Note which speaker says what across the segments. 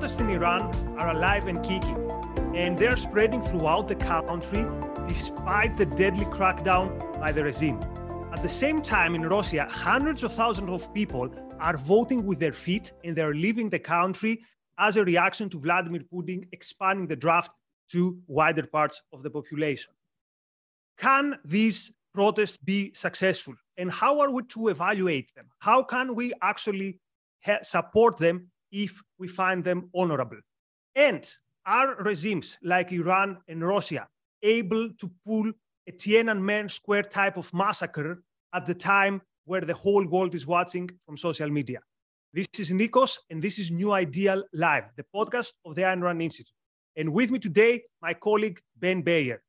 Speaker 1: protests in Iran are alive and kicking, and they're spreading throughout the country despite the deadly crackdown by the regime. At the same time, in Russia, hundreds of thousands of people are voting with their feet and they're leaving the country as a reaction to Vladimir Putin expanding the draft to wider parts of the population. Can these protests be successful? And how are we to evaluate them? How can we actually support them if we find them honorable? And are regimes like Iran and Russia able to pull a Tiananmen Square type of massacre at the time where the whole world is watching from social media. This is Nikos, and this is New Ideal Live, the podcast of the Ayn Rand Institute. And with me today, my colleague Ben Bayer.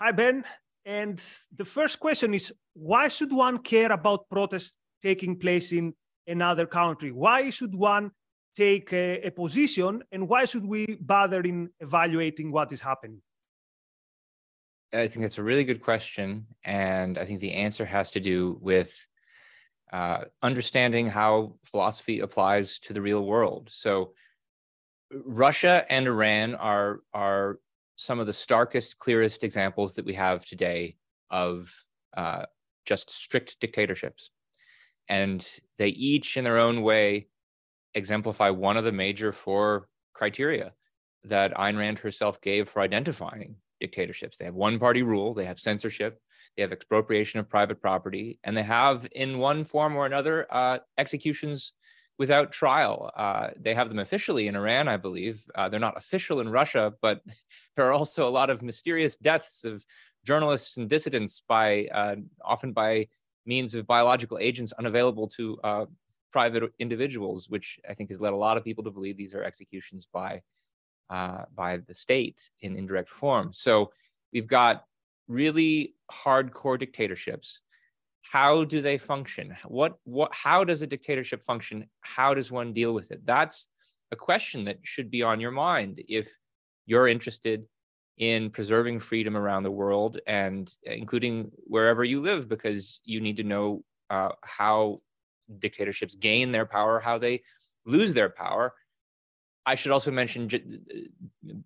Speaker 1: Hi, Ben. And the first question is why should one care about protests taking place in another country? Why should one take a, a position, and why should we bother in evaluating what is happening?
Speaker 2: I think that's a really good question. And I think the answer has to do with uh, understanding how philosophy applies to the real world. So, Russia and Iran are, are some of the starkest, clearest examples that we have today of uh, just strict dictatorships. And they each, in their own way, exemplify one of the major four criteria that Ayn Rand herself gave for identifying dictatorships. They have one party rule, they have censorship, they have expropriation of private property, and they have, in one form or another, uh, executions without trial. Uh, they have them officially in Iran, I believe. Uh, they're not official in Russia, but there are also a lot of mysterious deaths of journalists and dissidents by uh, often by means of biological agents unavailable to uh, private individuals, which I think has led a lot of people to believe these are executions by uh, by the state in indirect form. So we've got really hardcore dictatorships. How do they function? What what how does a dictatorship function? How does one deal with it? That's a question that should be on your mind if you're interested in preserving freedom around the world and including wherever you live because you need to know uh, how dictatorships gain their power, how they lose their power, I should also mention,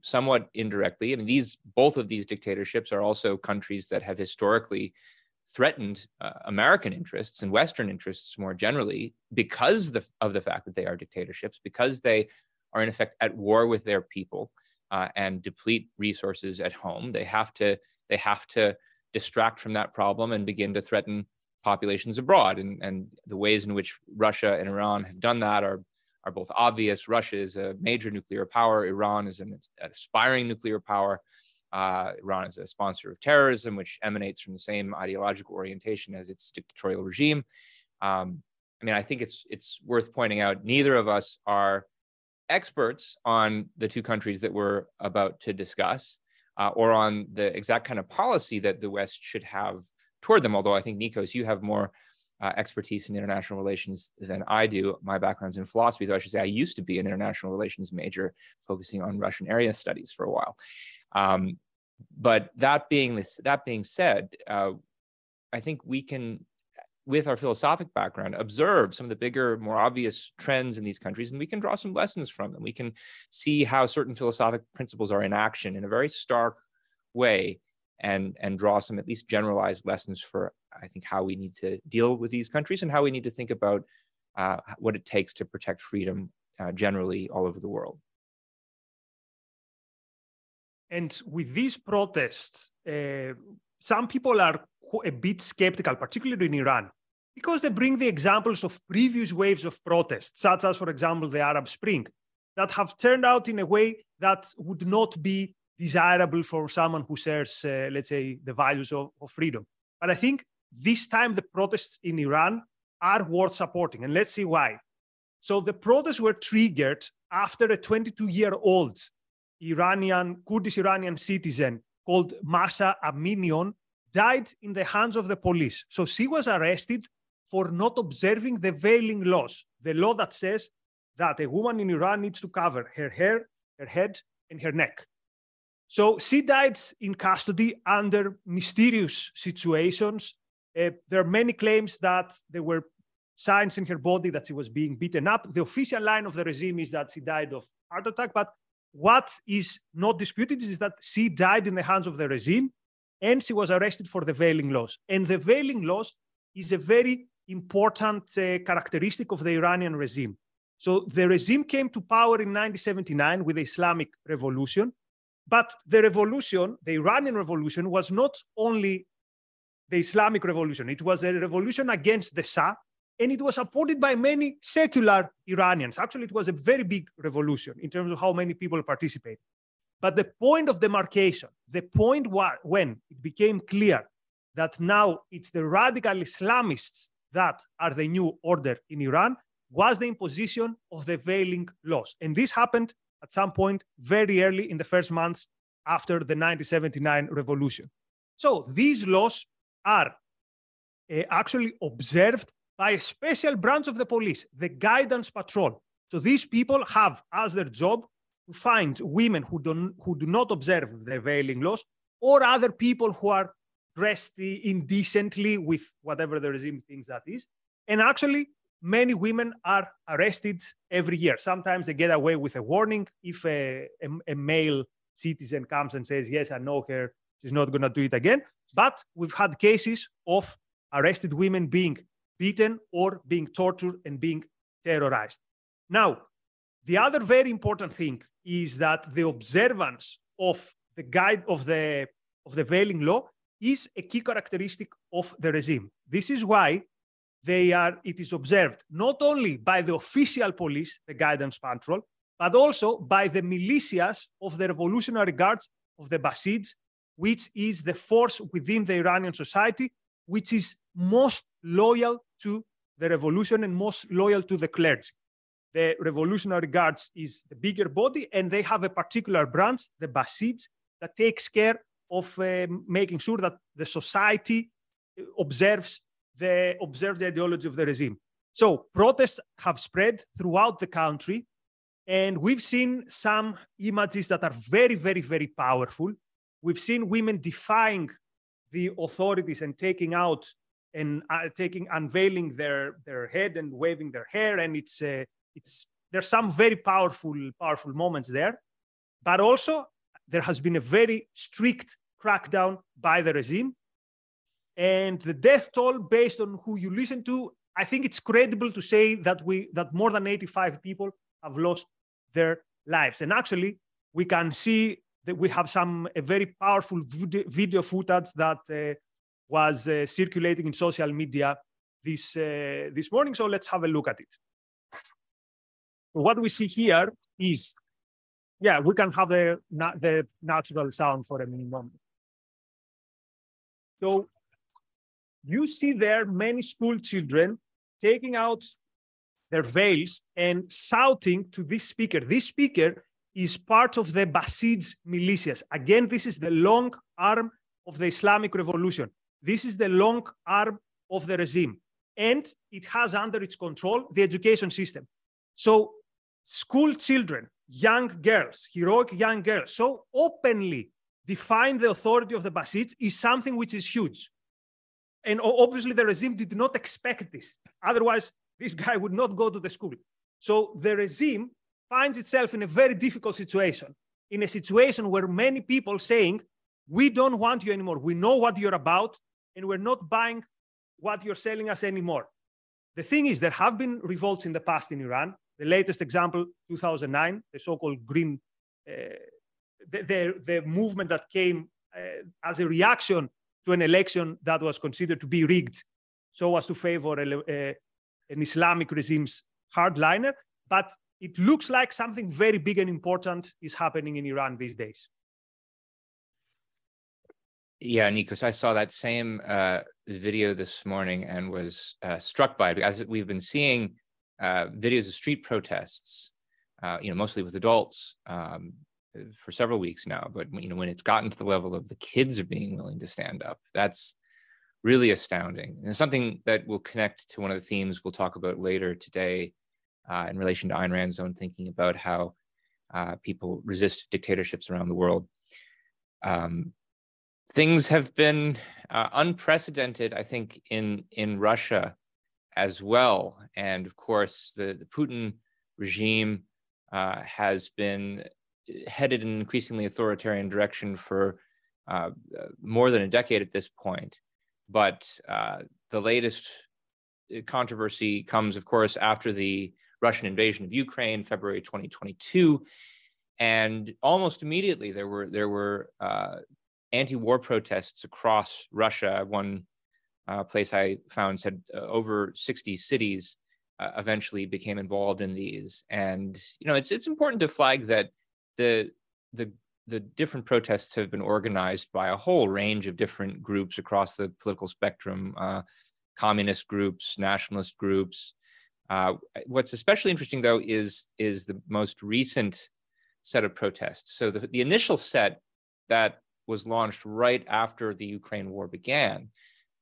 Speaker 2: somewhat indirectly, I mean, these both of these dictatorships are also countries that have historically threatened uh, American interests and Western interests more generally because the, of the fact that they are dictatorships, because they are in effect at war with their people uh, and deplete resources at home. They have to they have to distract from that problem and begin to threaten populations abroad. And, and the ways in which Russia and Iran have done that are are both obvious. Russia is a major nuclear power. Iran is an aspiring nuclear power. Uh, Iran is a sponsor of terrorism, which emanates from the same ideological orientation as its dictatorial regime. Um, I mean, I think it's it's worth pointing out neither of us are experts on the two countries that we're about to discuss, uh, or on the exact kind of policy that the West should have toward them. Although I think Nikos, you have more uh, expertise in international relations than I do. My background's in philosophy, though I should say I used to be an international relations major, focusing on Russian area studies for a while. Um, but that being this, that being said, uh, I think we can, with our philosophic background, observe some of the bigger, more obvious trends in these countries, and we can draw some lessons from them. We can see how certain philosophic principles are in action in a very stark way and and draw some at least generalized lessons for I think how we need to deal with these countries and how we need to think about uh, what it takes to protect freedom uh, generally all over the world.
Speaker 1: And with these protests, uh, some people are a bit skeptical, particularly in Iran, because they bring the examples of previous waves of protests, such as, for example, the Arab Spring, that have turned out in a way that would not be desirable for someone who shares, uh, let's say, the values of, of, freedom. But I think this time the protests in Iran are worth supporting, and let's see why. So the protests were triggered after a 22-year-old Iranian, Kurdish Iranian citizen called Mahsa Aminion died in the hands of the police. So she was arrested for not observing the veiling laws, the law that says that a woman in Iran needs to cover her hair, her head, and her neck. So she died in custody under mysterious situations. Uh, there are many claims that there were signs in her body that she was being beaten up. The official line of the regime is that she died of heart attack, but what is not disputed is that she died in the hands of the regime and she was arrested for the veiling laws. And the veiling laws is a very important uh, characteristic of the Iranian regime. So the regime came to power in 1979 with the Islamic Revolution, but the revolution, the Iranian revolution, was not only the Islamic revolution, it was a revolution against the Shah, and it was supported by many secular Iranians. Actually, it was a very big revolution in terms of how many people participated. But the point of demarcation, the point when it became clear that now it's the radical Islamists that are the new order in Iran, was the imposition of the veiling laws. And this happened at some point very early in the first months after the 1979 revolution. So these laws are uh, actually observed by a special branch of the police, the guidance patrol. So these people have as their job to find women who, don't, who do not observe the veiling laws or other people who are dressed indecently with whatever the regime thinks that is. And actually, many women are arrested every year. Sometimes they get away with a warning if a, a, a male citizen comes and says, Yes, I know her, she's not going to do it again. But we've had cases of arrested women being beaten or being tortured and being terrorized. Now, the other very important thing is that the observance of the guide of the of the veiling law is a key characteristic of the regime. This is why they are it is observed not only by the official police, the guidance patrol, but also by the militias of the revolutionary guards of the Basids, which is the force within the Iranian society which is most loyal to the revolution and most loyal to the clergy. The Revolutionary Guards is the bigger body, and they have a particular branch, the Basids, that takes care of uh, making sure that the society observes the, observe the ideology of the regime. So protests have spread throughout the country, and we've seen some images that are very, very, very powerful. We've seen women defying the authorities and taking out and uh, taking unveiling their their head and waving their hair and it's uh, it's there's some very powerful powerful moments there but also there has been a very strict crackdown by the regime and the death toll based on who you listen to i think it's credible to say that we that more than 85 people have lost their lives and actually we can see that we have some a very powerful video footage that uh, was uh, circulating in social media this uh, this morning. So let's have a look at it. What we see here is, yeah, we can have the the natural sound for a moment. So you see there many school children taking out their veils and shouting to this speaker. This speaker is part of the Basids militias. Again, this is the long arm of the Islamic revolution. This is the long arm of the regime. And it has under its control the education system. So, school children, young girls, heroic young girls, so openly define the authority of the Basids is something which is huge. And obviously, the regime did not expect this. Otherwise, this guy would not go to the school. So, the regime finds itself in a very difficult situation, in a situation where many people saying, we don't want you anymore. We know what you're about, and we're not buying what you're selling us anymore. The thing is, there have been revolts in the past in Iran. The latest example, 2009, the so-called Green, uh, the, the, the, movement that came uh, as a reaction to an election that was considered to be rigged so as to favor a, a, an Islamic regime's hardliner. But it looks like something very big and important is happening in Iran these days.
Speaker 2: Yeah, Nikos, I saw that same uh, video this morning and was uh, struck by it. As we've been seeing uh, videos of street protests, uh, you know, mostly with adults um, for several weeks now. But you know, when it's gotten to the level of the kids are being willing to stand up, that's really astounding. And something that will connect to one of the themes we'll talk about later today uh, in relation to Ayn Rand's own thinking about how uh, people resist dictatorships around the world. Um, things have been uh, unprecedented, I think, in in Russia as well. And of course, the, the Putin regime uh, has been headed in an increasingly authoritarian direction for uh, more than a decade at this point. But uh, the latest controversy comes, of course, after the Russian invasion of Ukraine, February 2022, and almost immediately there were there were uh, anti-war protests across Russia. One uh, place I found said uh, over 60 cities uh, eventually became involved in these, and you know it's it's important to flag that the the the different protests have been organized by a whole range of different groups across the political spectrum, uh, communist groups, nationalist groups. Uh, what's especially interesting, though, is is the most recent set of protests. So the, the initial set that was launched right after the Ukraine war began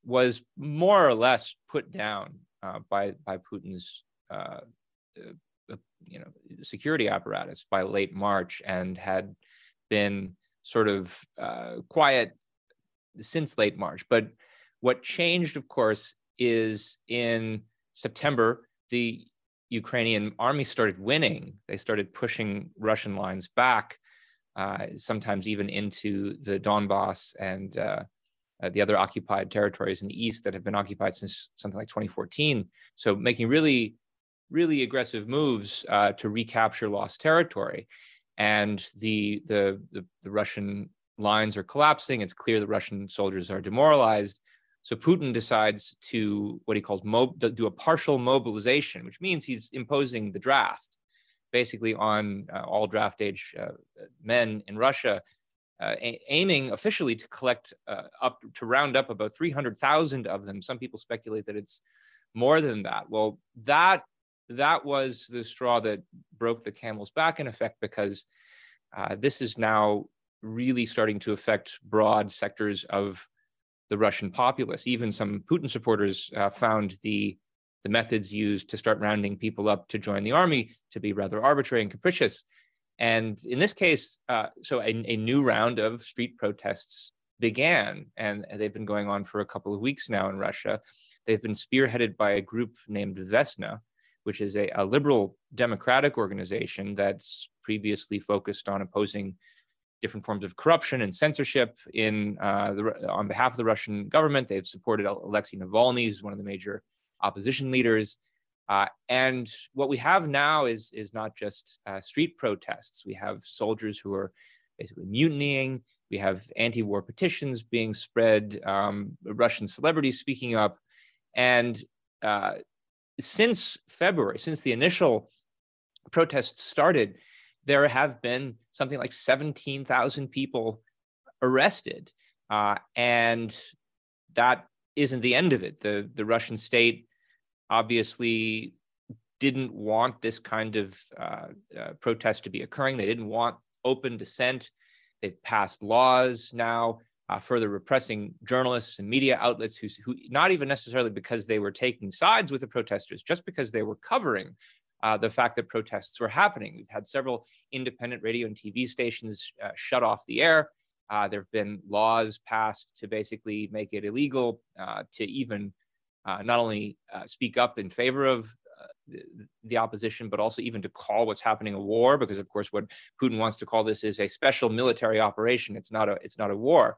Speaker 2: was more or less put down uh, by by Putin's uh, uh, you know security apparatus by late March and had been sort of uh, quiet since late March. But what changed, of course, is in September the Ukrainian army started winning. They started pushing Russian lines back, uh, sometimes even into the Donbass and uh, uh, the other occupied territories in the east that have been occupied since something like 2014. So making really, really aggressive moves uh, to recapture lost territory. And the, the, the, the Russian lines are collapsing. It's clear the Russian soldiers are demoralized. So Putin decides to what he calls do a partial mobilization, which means he's imposing the draft, basically on uh, all draft age uh, men in Russia, uh, aiming officially to collect uh, up to round up about 300,000 of them. Some people speculate that it's more than that. Well, that that was the straw that broke the camel's back, in effect, because uh, this is now really starting to affect broad sectors of the Russian populace. Even some Putin supporters uh, found the the methods used to start rounding people up to join the army to be rather arbitrary and capricious. And in this case, uh, so a, a, new round of street protests began, and they've been going on for a couple of weeks now in Russia. They've been spearheaded by a group named Vesna, which is a, a liberal democratic organization that's previously focused on opposing different forms of corruption and censorship in uh, the, on behalf of the Russian government. They've supported Alexei Navalny, who's one of the major opposition leaders. Uh, and what we have now is, is not just uh, street protests. We have soldiers who are basically mutinying. We have anti-war petitions being spread, um, Russian celebrities speaking up. And uh, since February, since the initial protests started, there have been something like 17,000 people arrested. Uh, and that isn't the end of it. The, the Russian state obviously didn't want this kind of uh, uh, protest to be occurring. They didn't want open dissent. They've passed laws now uh, further repressing journalists and media outlets who, who, not even necessarily because they were taking sides with the protesters, just because they were covering uh, the fact that protests were happening. We've had several independent radio and TV stations uh, shut off the air. Uh, there have been laws passed to basically make it illegal uh, to even uh, not only speak up in favor of the, opposition, but also even to call what's happening a war, because of course what Putin wants to call this is a special military operation. It's not a it's not a war.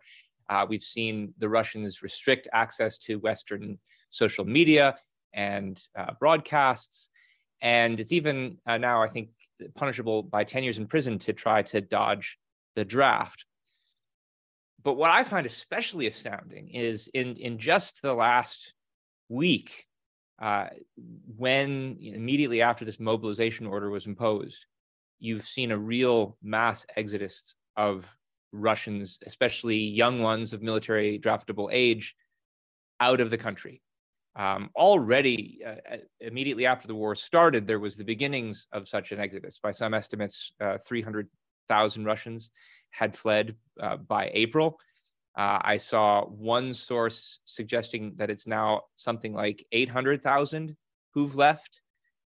Speaker 2: we've seen the Russians restrict access to Western social media and broadcasts. And it's even uh, now, I think, punishable by 10 years in prison to try to dodge the draft. But what I find especially astounding is in, in just the last week, uh, when immediately after this mobilization order was imposed, you've seen a real mass exodus of Russians, especially young ones of military draftable age, out of the country. Um, already, uh, uh, immediately after the war started, there was the beginnings of such an exodus. By some estimates, uh, 300,000 Russians had fled uh, by April. Uh, I saw one source suggesting that it's now something like 800,000 who've left.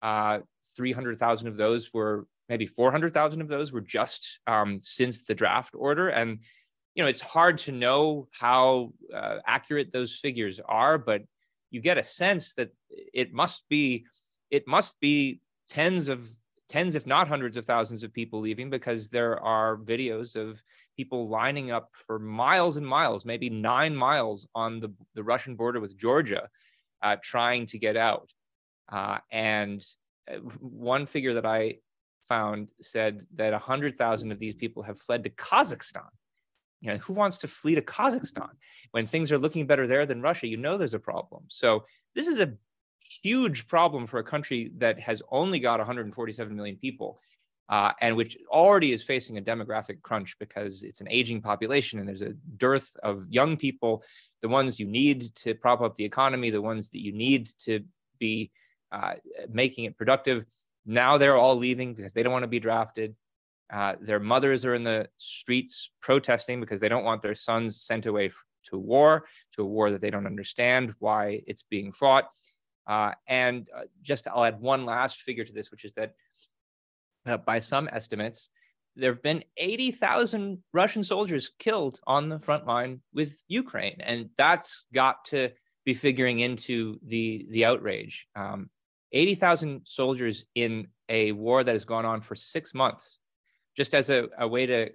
Speaker 2: Uh, 300,000 of those were, maybe 400,000 of those were just um, since the draft order. And, you know, it's hard to know how accurate those figures are, but you get a sense that it must be it must be tens of tens if not hundreds of thousands of people leaving because there are videos of people lining up for miles and miles maybe nine miles on the, the russian border with georgia uh, trying to get out. Uh, and uh, one figure that i found said that 100000 of these people have fled to kazakhstan. You know who wants to flee to kazakhstan? When things are looking better there than russia you know there's a problem. So this is a huge problem for a country that has only got 147 million people uh, and which already is facing a demographic crunch because it's an aging population and there's a dearth of young people the ones you need to prop up the economy the ones that you need to be uh, making it productive now they're all leaving because they don't want to be drafted uh, their mothers are in the streets protesting because they don't want their sons sent away to war, to a war that they don't understand why it's being fought. Uh, and uh, just I'll add one last figure to this, which is that uh, by some estimates, there have been 80,000 Russian soldiers killed on the front line with Ukraine. And that's got to be figuring into the, the outrage. Um, 80,000 soldiers in a war that has gone on for six months just as a, a way to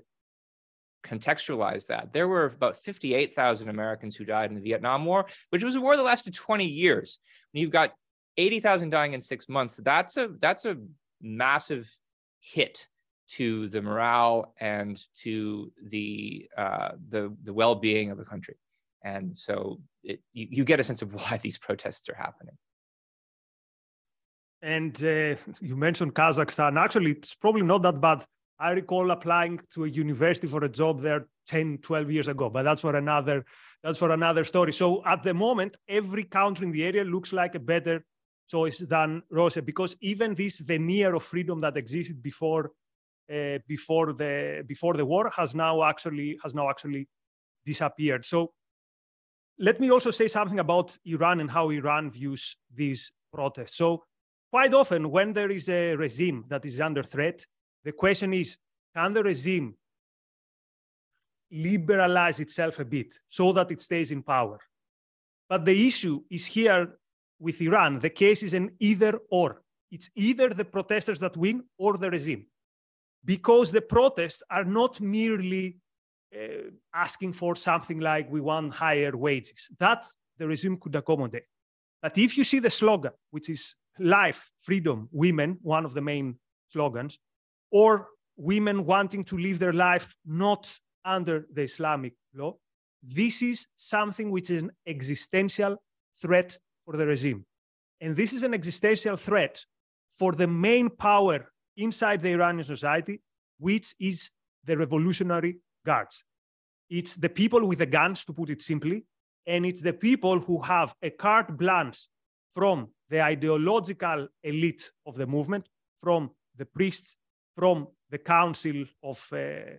Speaker 2: contextualize that, there were about 58,000 Americans who died in the Vietnam War, which was a war that lasted 20 years. When you've got 80,000 dying in six months, that's a that's a massive hit to the morale and to the uh, the the well-being of the country. And so it, you, you get a sense of why these protests are happening.
Speaker 1: And uh, you mentioned Kazakhstan. Actually, it's probably not that bad I recall applying to a university for a job there 10, 12 years ago, but that's for another that's for another story. So at the moment, every country in the area looks like a better choice than Russia because even this veneer of freedom that existed before uh, before the before the war has now actually has now actually disappeared. So let me also say something about Iran and how Iran views these protests. So quite often when there is a regime that is under threat, the question is can the regime liberalize itself a bit so that it stays in power? But the issue is here with Iran. The case is an either or. It's either the protesters that win or the regime. Because the protests are not merely uh, asking for something like we want higher wages. That the regime could accommodate. But if you see the slogan, which is life, freedom, women, one of the main slogans, or women wanting to live their life not under the Islamic law. This is something which is an existential threat for the regime. And this is an existential threat for the main power inside the Iranian society, which is the Revolutionary Guards. It's the people with the guns, to put it simply, and it's the people who have a carte blanche from the ideological elite of the movement, from the priests from the council of uh,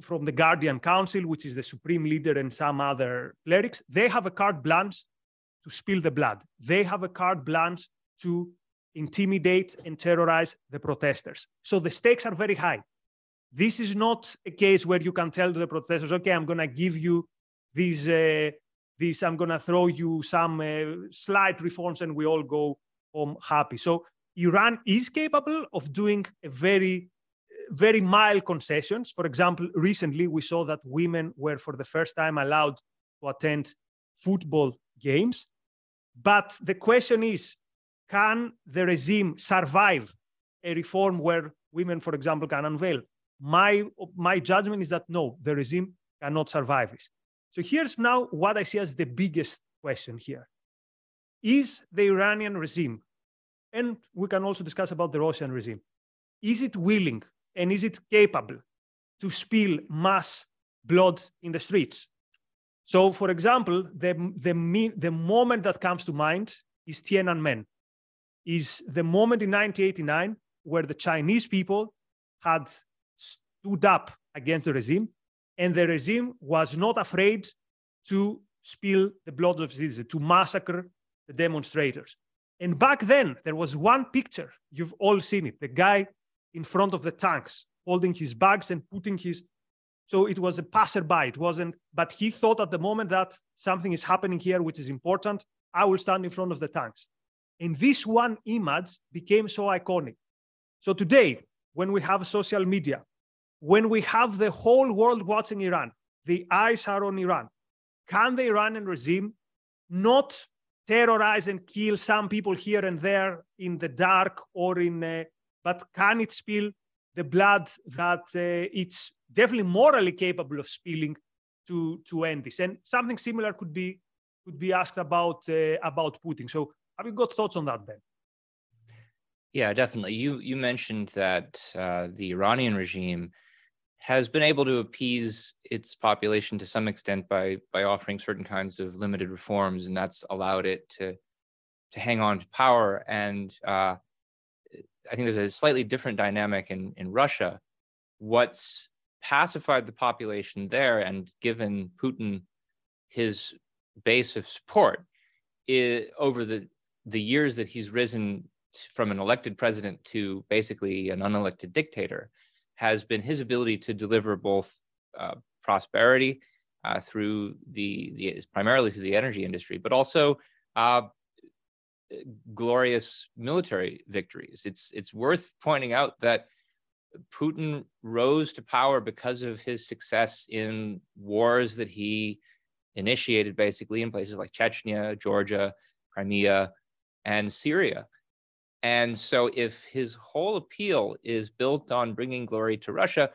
Speaker 1: from the guardian council which is the supreme leader and some other clerics. They have a carte blanche to spill the blood. They have a carte blanche to intimidate and terrorize the protesters. So the stakes are very high. This is not a case where you can tell the protesters okay i'm going to give you these uh, this i'm going to throw you some uh, slight reforms and we all go home happy. So Iran is capable of doing very, very mild concessions. For example, recently we saw that women were for the first time allowed to attend football games. But the question is can the regime survive a reform where women, for example, can unveil? My, my judgment is that no, the regime cannot survive this. So here's now what I see as the biggest question here. Is the Iranian regime and we can also discuss about the Russian regime. Is it willing and is it capable to spill mass blood in the streets? So, for example, the, the, the moment that comes to mind is Tiananmen, is the moment in 1989 where the Chinese people had stood up against the regime, and the regime was not afraid to spill the blood of citizens, to massacre the demonstrators. And back then, there was one picture, you've all seen it, the guy in front of the tanks holding his bags and putting his. So it was a passerby, it wasn't, but he thought at the moment that something is happening here which is important. I will stand in front of the tanks. And this one image became so iconic. So today, when we have social media, when we have the whole world watching Iran, the eyes are on Iran. Can the Iranian regime not terrorize and kill some people here and there in the dark or in, uh, but can it spill the blood that uh, it's definitely morally capable of spilling to to end this? And something similar could be could be asked about uh, about Putin. So, have you got thoughts on that, Ben?
Speaker 2: Yeah, definitely. You you mentioned that uh, the Iranian regime has been able to appease its population to some extent by by offering certain kinds of limited reforms, and that's allowed it to to hang on to power. And uh, I think there's a slightly different dynamic in in Russia. What's pacified the population there and given Putin his base of support over the the years that he's risen from an elected president to basically an unelected dictator has been his ability to deliver both uh, prosperity uh, through the, the primarily through the energy industry, but also uh, glorious military victories. It's it's worth pointing out that Putin rose to power because of his success in wars that he initiated, basically in places like Chechnya, Georgia, Crimea, and Syria. And so, if his whole appeal is built on bringing glory to Russia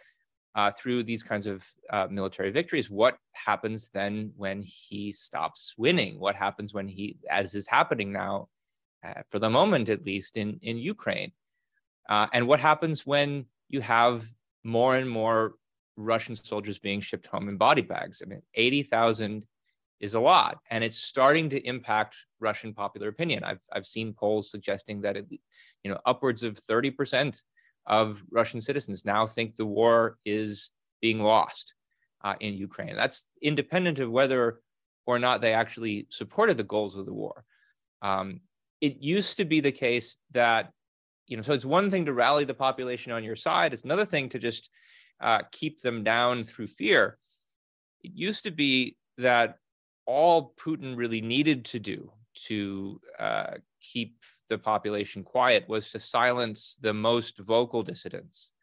Speaker 2: uh, through these kinds of uh, military victories, what happens then when he stops winning? What happens when he, as is happening now, uh, for the moment at least, in, in Ukraine? Uh, and what happens when you have more and more Russian soldiers being shipped home in body bags? I mean, 80,000 is a lot and it's starting to impact russian popular opinion. I've, I've seen polls suggesting that it, you know upwards of 30% of russian citizens now think the war is being lost uh, in ukraine. That's independent of whether or not they actually supported the goals of the war. Um, it used to be the case that you know so it's one thing to rally the population on your side. It's another thing to just uh, keep them down through fear. It used to be that all Putin really needed to do to uh, keep the population quiet was to silence the most vocal dissidents.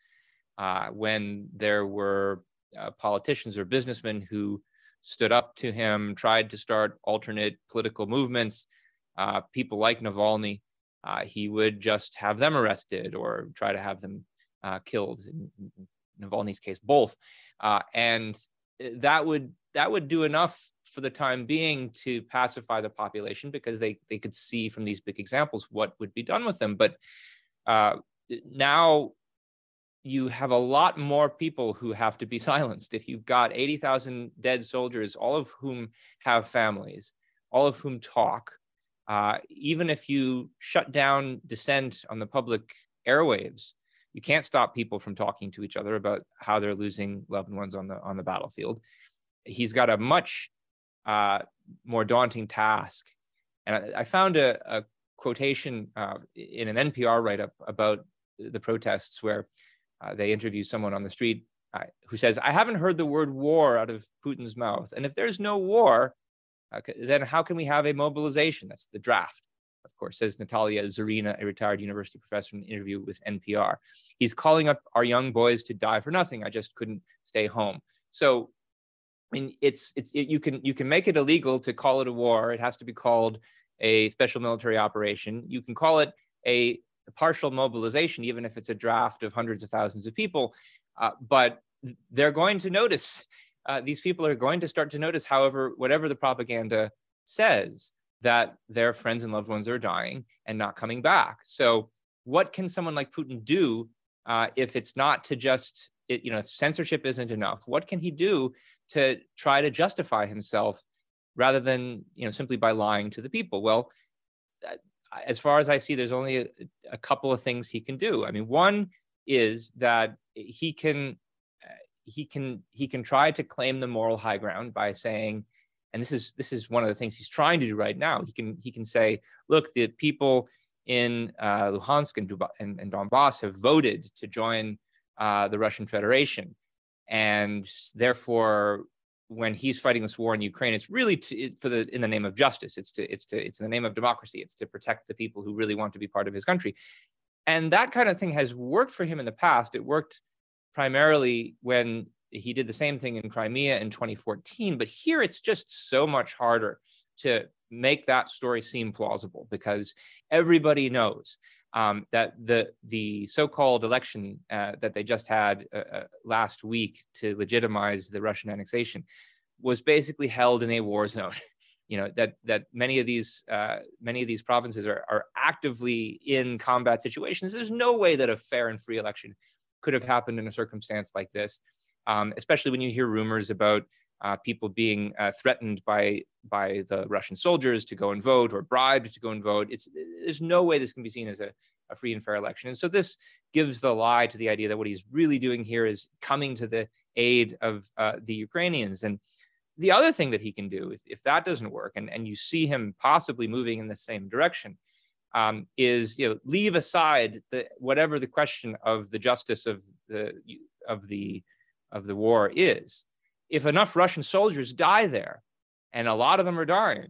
Speaker 2: Uh, when there were uh, politicians or businessmen who stood up to him, tried to start alternate political movements, uh, people like Navalny, uh, he would just have them arrested or try to have them uh, killed. In Navalny's case, both, and that would that would do enough for the time being to pacify the population because they they could see from these big examples what would be done with them. But uh, now you have a lot more people who have to be silenced. If you've got 80,000 dead soldiers, all of whom have families, all of whom talk, uh, even if you shut down dissent on the public airwaves, you can't stop people from talking to each other about how they're losing loved ones on the on the battlefield he's got a much uh, more daunting task. And I, I found a, a quotation uh, in an NPR write up about the protests where uh, they interview someone on the street uh, who says, I haven't heard the word war out of Putin's mouth. And if there's no war, uh, then how can we have a mobilization? That's the draft of course, says Natalia Zarina, a retired university professor in an interview with NPR. He's calling up our young boys to die for nothing. I just couldn't stay home. So Mean, it's it's it, you can you can make it illegal to call it a war. It has to be called a special military operation. You can call it a, a partial mobilization, even if it's a draft of hundreds of thousands of people. Uh, but they're going to notice. Uh, these people are going to start to notice, however, whatever the propaganda says, that their friends and loved ones are dying and not coming back. So, what can someone like Putin do uh, if it's not to just, it, you know, if censorship isn't enough? What can he do to try to justify himself rather than you know simply by lying to the people. Well as far as i see there's only a, a couple of things he can do. I mean one is that he can he can he can try to claim the moral high ground by saying and this is this is one of the things he's trying to do right now. He can he can say look the people in uh, luhansk and, and, and donbass have voted to join uh, the russian federation and therefore when he's fighting this war in Ukraine, it's really to, for the in the name of justice. It's to it's to it's in the name of democracy. It's to protect the people who really want to be part of his country, and that kind of thing has worked for him in the past. It worked primarily when he did the same thing in Crimea in 2014, but here it's just so much harder to make that story seem plausible because everybody knows um, that the the so-called election uh, that they just had uh, uh, last week to legitimize the Russian annexation was basically held in a war zone. you know that that many of these uh, many of these provinces are, are actively in combat situations. There's no way that a fair and free election could have happened in a circumstance like this, um, especially when you hear rumors about uh, people being uh, threatened by by the Russian soldiers to go and vote or bribed to go and vote. It's there's no way this can be seen as a, a free and fair election. And so this gives the lie to the idea that what he's really doing here is coming to the aid of uh, the Ukrainians. And the other thing that he can do, if, if that doesn't work, and, and you see him possibly moving in the same direction, um, is you know leave aside the whatever the question of the justice of the of the of the war is if enough Russian soldiers die there, and a lot of them are dying,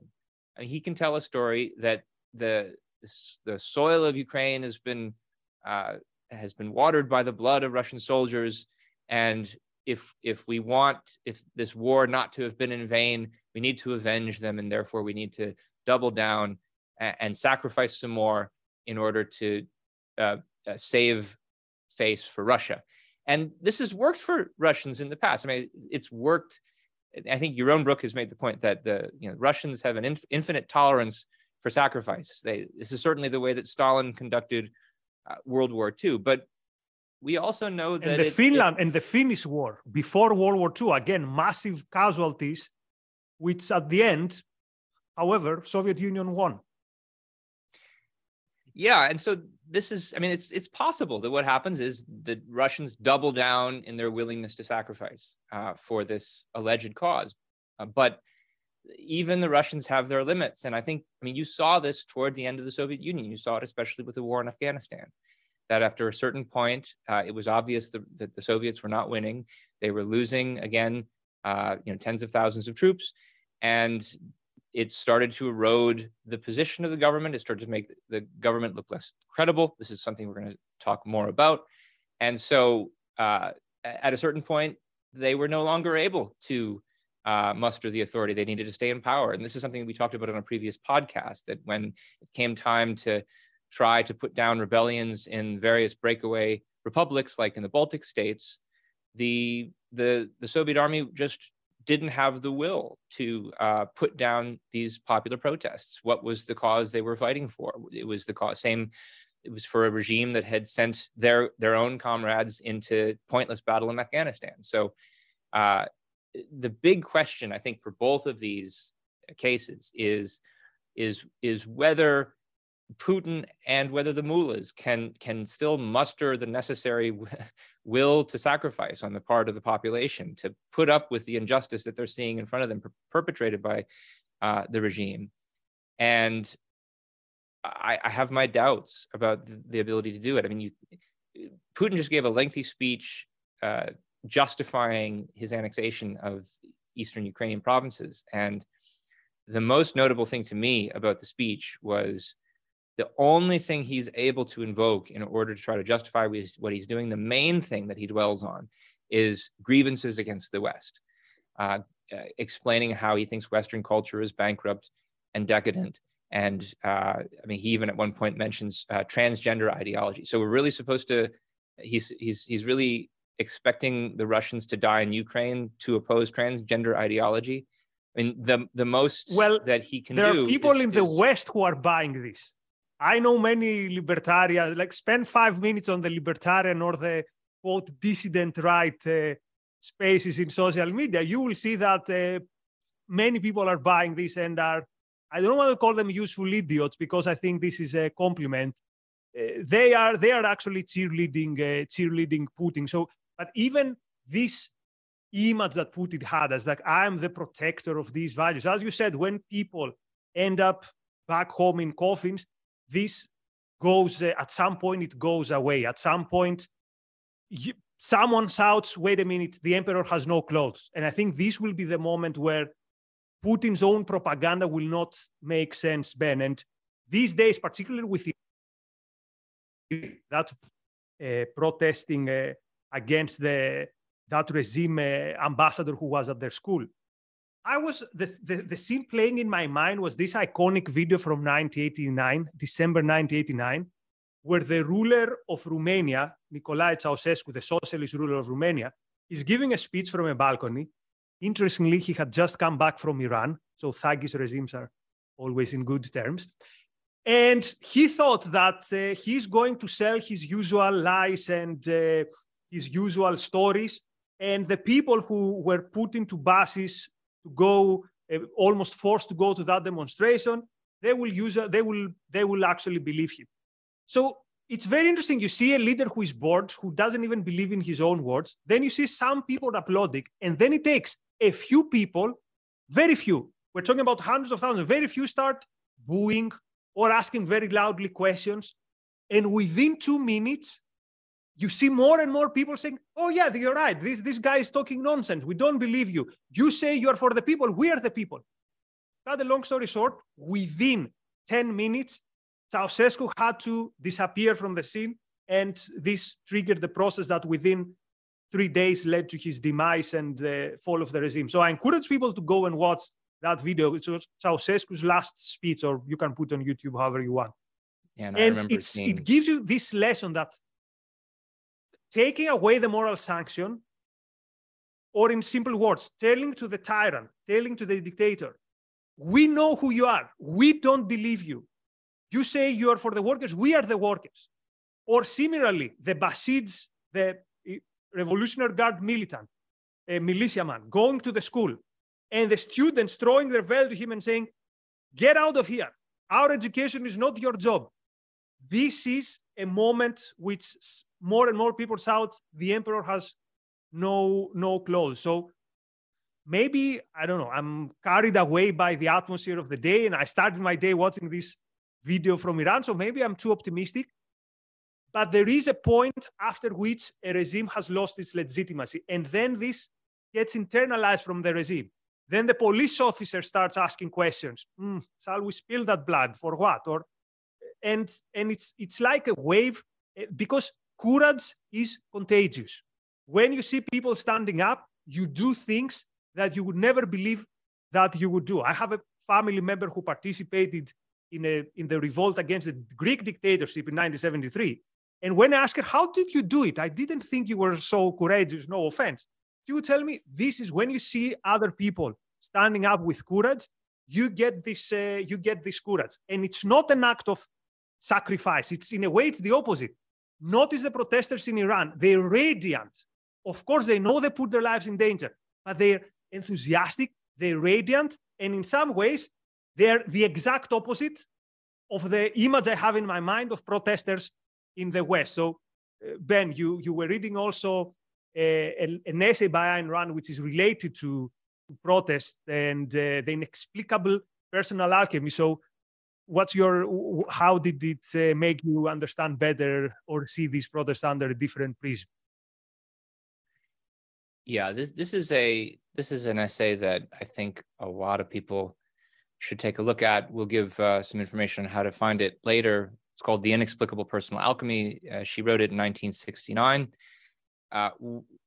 Speaker 2: he can tell a story that the the soil of Ukraine has been uh, has been watered by the blood of Russian soldiers, and if if we want if this war not to have been in vain, we need to avenge them, and therefore we need to double down and, and sacrifice some more in order to uh, uh, save face for Russia. And this has worked for Russians in the past. I mean, it's worked. I think Yaron Brook has made the point that the you know, Russians have an inf- infinite tolerance for sacrifice. They, this is certainly the way that Stalin conducted uh, World War II. But we also know that
Speaker 1: and the
Speaker 2: it,
Speaker 1: Finland
Speaker 2: it,
Speaker 1: and the Finnish War before World War II, again, massive casualties, which at the end, however, Soviet Union won.
Speaker 2: Yeah, and so this is i mean it's it's possible that what happens is the russians double down in their willingness to sacrifice uh, for this alleged cause. Uh, but even the russians have their limits. And i think i mean you saw this toward the end of the soviet union. You saw it especially with the war in afghanistan that after a certain point uh, it was obvious that, that, the soviets were not winning. They were losing again uh, you know tens of thousands of troops. And it started to erode the position of the government. It started to make the government look less credible. This is something we're going to talk more about. And so uh, at a certain point, they were no longer able to uh, muster the authority. They needed to stay in power. And this is something we talked about on a previous podcast that when it came time to try to put down rebellions in various breakaway republics, like in the Baltic states, the the the Soviet army just didn't have the will to uh, put down these popular protests. What was the cause they were fighting for? It was the cause, same. It was for a regime that had sent their their own comrades into pointless battle in Afghanistan. So, uh, the big question I think for both of these cases is is is whether Putin and whether the mullahs can can still muster the necessary will to sacrifice on the part of the population to put up with the injustice that they're seeing in front of them per- perpetrated by uh, the regime. And I, I, have my doubts about the, the, ability to do it. I mean, you, Putin just gave a lengthy speech uh, justifying his annexation of eastern Ukrainian provinces. And the most notable thing to me about the speech was the only thing he's able to invoke in order to try to justify what he's doing, the main thing that he dwells on is grievances against the West, uh, uh, explaining how he thinks Western culture is bankrupt and decadent. And uh, I mean, he even at one point mentions uh, transgender ideology. So we're really supposed to, he's, he's, he's really expecting the Russians to die in Ukraine to oppose transgender ideology. I mean, the, the most
Speaker 1: well,
Speaker 2: that he can
Speaker 1: there
Speaker 2: do.
Speaker 1: There are people
Speaker 2: is,
Speaker 1: in the
Speaker 2: is,
Speaker 1: West who are buying this. I know many libertarians, like spend five minutes on the libertarian or the quote dissident right uh, spaces in social media. You will see that uh, many people are buying this and are, I don't want to call them useful idiots because I think this is a compliment. Uh, they are they are actually cheerleading uh, cheerleading Putin. So, but even this image that Putin had as like I'm the protector of these values, as you said, when people end up back home in coffins, this goes uh, at some point it goes away at some point you, someone shouts, wait a minute, the emperor has no clothes. And I think this will be the moment where Putin's own propaganda will not make sense, Ben. And these days, particularly with that uh, protesting uh, against the that regime uh, ambassador who was at their school. I was the, the, the scene playing in my mind was this iconic video from 1989, December 1989, where the ruler of Romania, Nicolae Ceausescu, the socialist ruler of Romania, is giving a speech from a balcony. Interestingly, he had just come back from Iran, so thuggish regimes are always in good terms. And he thought that uh, he's going to sell his usual lies and uh, his usual stories. And the people who were put into buses to go, uh, almost forced to go to that demonstration, they will use, they will, they will actually believe him. So it's very interesting. You see a leader who is bored, who doesn't even believe in his own words. Then you see some people applauding, and then it takes a few people, very few. We're talking about hundreds of thousands. Very few start booing or asking very loudly questions. And within two minutes, you see more and more people saying, Oh, yeah, you're right. This, this guy is talking nonsense. We don't believe you. You say you're for the people. We are the people. Cut a long story short, within 10 minutes, Ceausescu had to disappear from the scene. And this triggered the process that within three days led to his demise and the fall of the regime. So I encourage people to go and watch that video. It was Ceausescu's last speech, or you can put on YouTube however you want.
Speaker 2: Yeah, and,
Speaker 1: and it's, it gives you this lesson that taking away the moral sanction, or in simple words, telling to the tyrant, telling to the dictator, we know who you are. We don't believe you. You say you are for the workers. We are the workers. Or similarly, the Basij, the eh, Revolutionary Guard militant, a militiaman, going to the school and the students throwing their veil to him and saying, Get out of here. Our education is not your job. This is a moment which more and more people shout, The emperor has no, no clothes. So maybe, I don't know, I'm carried away by the atmosphere of the day. And I started my day watching this video from Iran. So maybe I'm too optimistic. But there is a point after which a regime has lost its legitimacy. And then this gets internalized from the regime. Then the police officer starts asking questions. Mm, shall we spill that blood for what? Or and and it's it's like a wave eh, because courage is contagious. When you see people standing up, you do things that you would never believe that you would do. I have a family member who participated in a in the revolt against the Greek dictatorship in 1973. And when I asked her, how did you do it? I didn't think you were so courageous, no offense. She would tell me this is when you see other people standing up with courage, you get this, uh, you get this courage. And it's not an act of sacrifice. It's in a way, it's the opposite. Notice the protesters in Iran. They're radiant. Of course, they know they put their lives in danger, but they're enthusiastic, they're radiant, and in some ways, they're the exact opposite of the image I have in my mind of protesters in the West. So, uh, Ben, you, you were reading also uh, an essay by Ayn Rand, which is related to, to protest and uh, the inexplicable personal alchemy. So, what's your how did it uh, make you understand better or see these protests under a different prism?
Speaker 2: Yeah, this this is a this is an essay that I think a lot of people should take a look at. We'll give uh, some information on how to find it later. It's called The Inexplicable Personal Alchemy. Uh, she wrote it in 1969. Uh,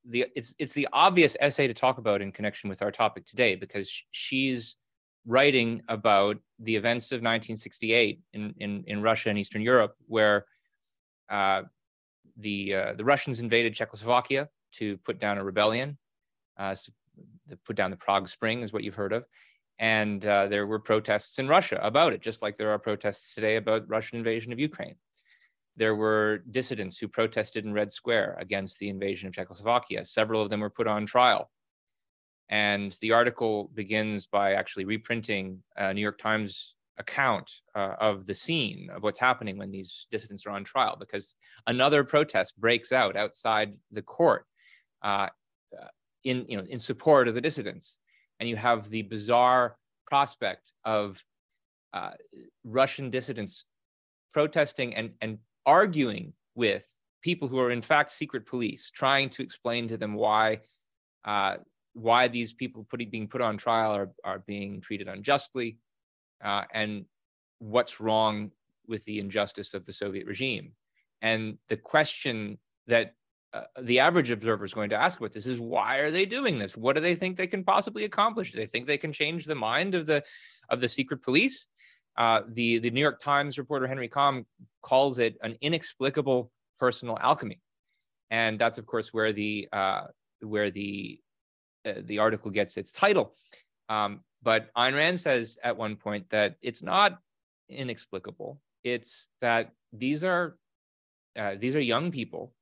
Speaker 2: the it's it's the obvious essay to talk about in connection with our topic today because she's writing about the events of 1968 in in, in Russia and Eastern Europe, where uh, the uh, the Russians invaded Czechoslovakia to put down a rebellion. Uh, put down the Prague Spring is what you've heard of, and uh, there were protests in Russia about it, just like there are protests today about Russian invasion of Ukraine. There were dissidents who protested in Red Square against the invasion of Czechoslovakia. Several of them were put on trial. And the article begins by actually reprinting a New York Times account uh, of the scene of what's happening when these dissidents are on trial, because another protest breaks out outside the court uh, in, you know, in support of the dissidents. And you have the bizarre prospect of uh, Russian dissidents protesting and, and arguing with people who are in fact secret police, trying to explain to them why uh, why these people being put on trial are, are being treated unjustly, uh, and what's wrong with the injustice of the Soviet regime. And the question that uh, the average observer is going to ask about this is why are they doing this? What do they think they can possibly accomplish? Do they think they can change the mind of the of the secret police? Uh, the the New York Times reporter Henry Kamm calls it an inexplicable personal alchemy, and that's of course where the uh, where the uh, the article gets its title. Um, but Ayn Rand says at one point that it's not inexplicable. It's that these are uh, these are young people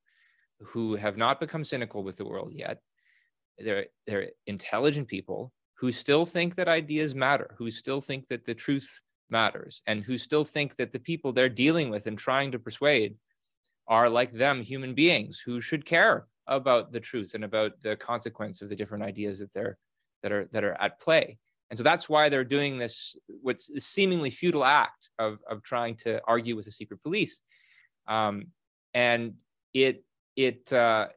Speaker 2: who have not become cynical with the world yet. They're, they're intelligent people who still think that ideas matter, who still think that the truth matters, and who still think that the people they're dealing with and trying to persuade are like them, human beings who should care about the truth and about the consequence of the different ideas that they're that are that are at play. And so that's why they're doing this, what's a seemingly futile act of, of trying to argue with the secret police. Um, and it it uh,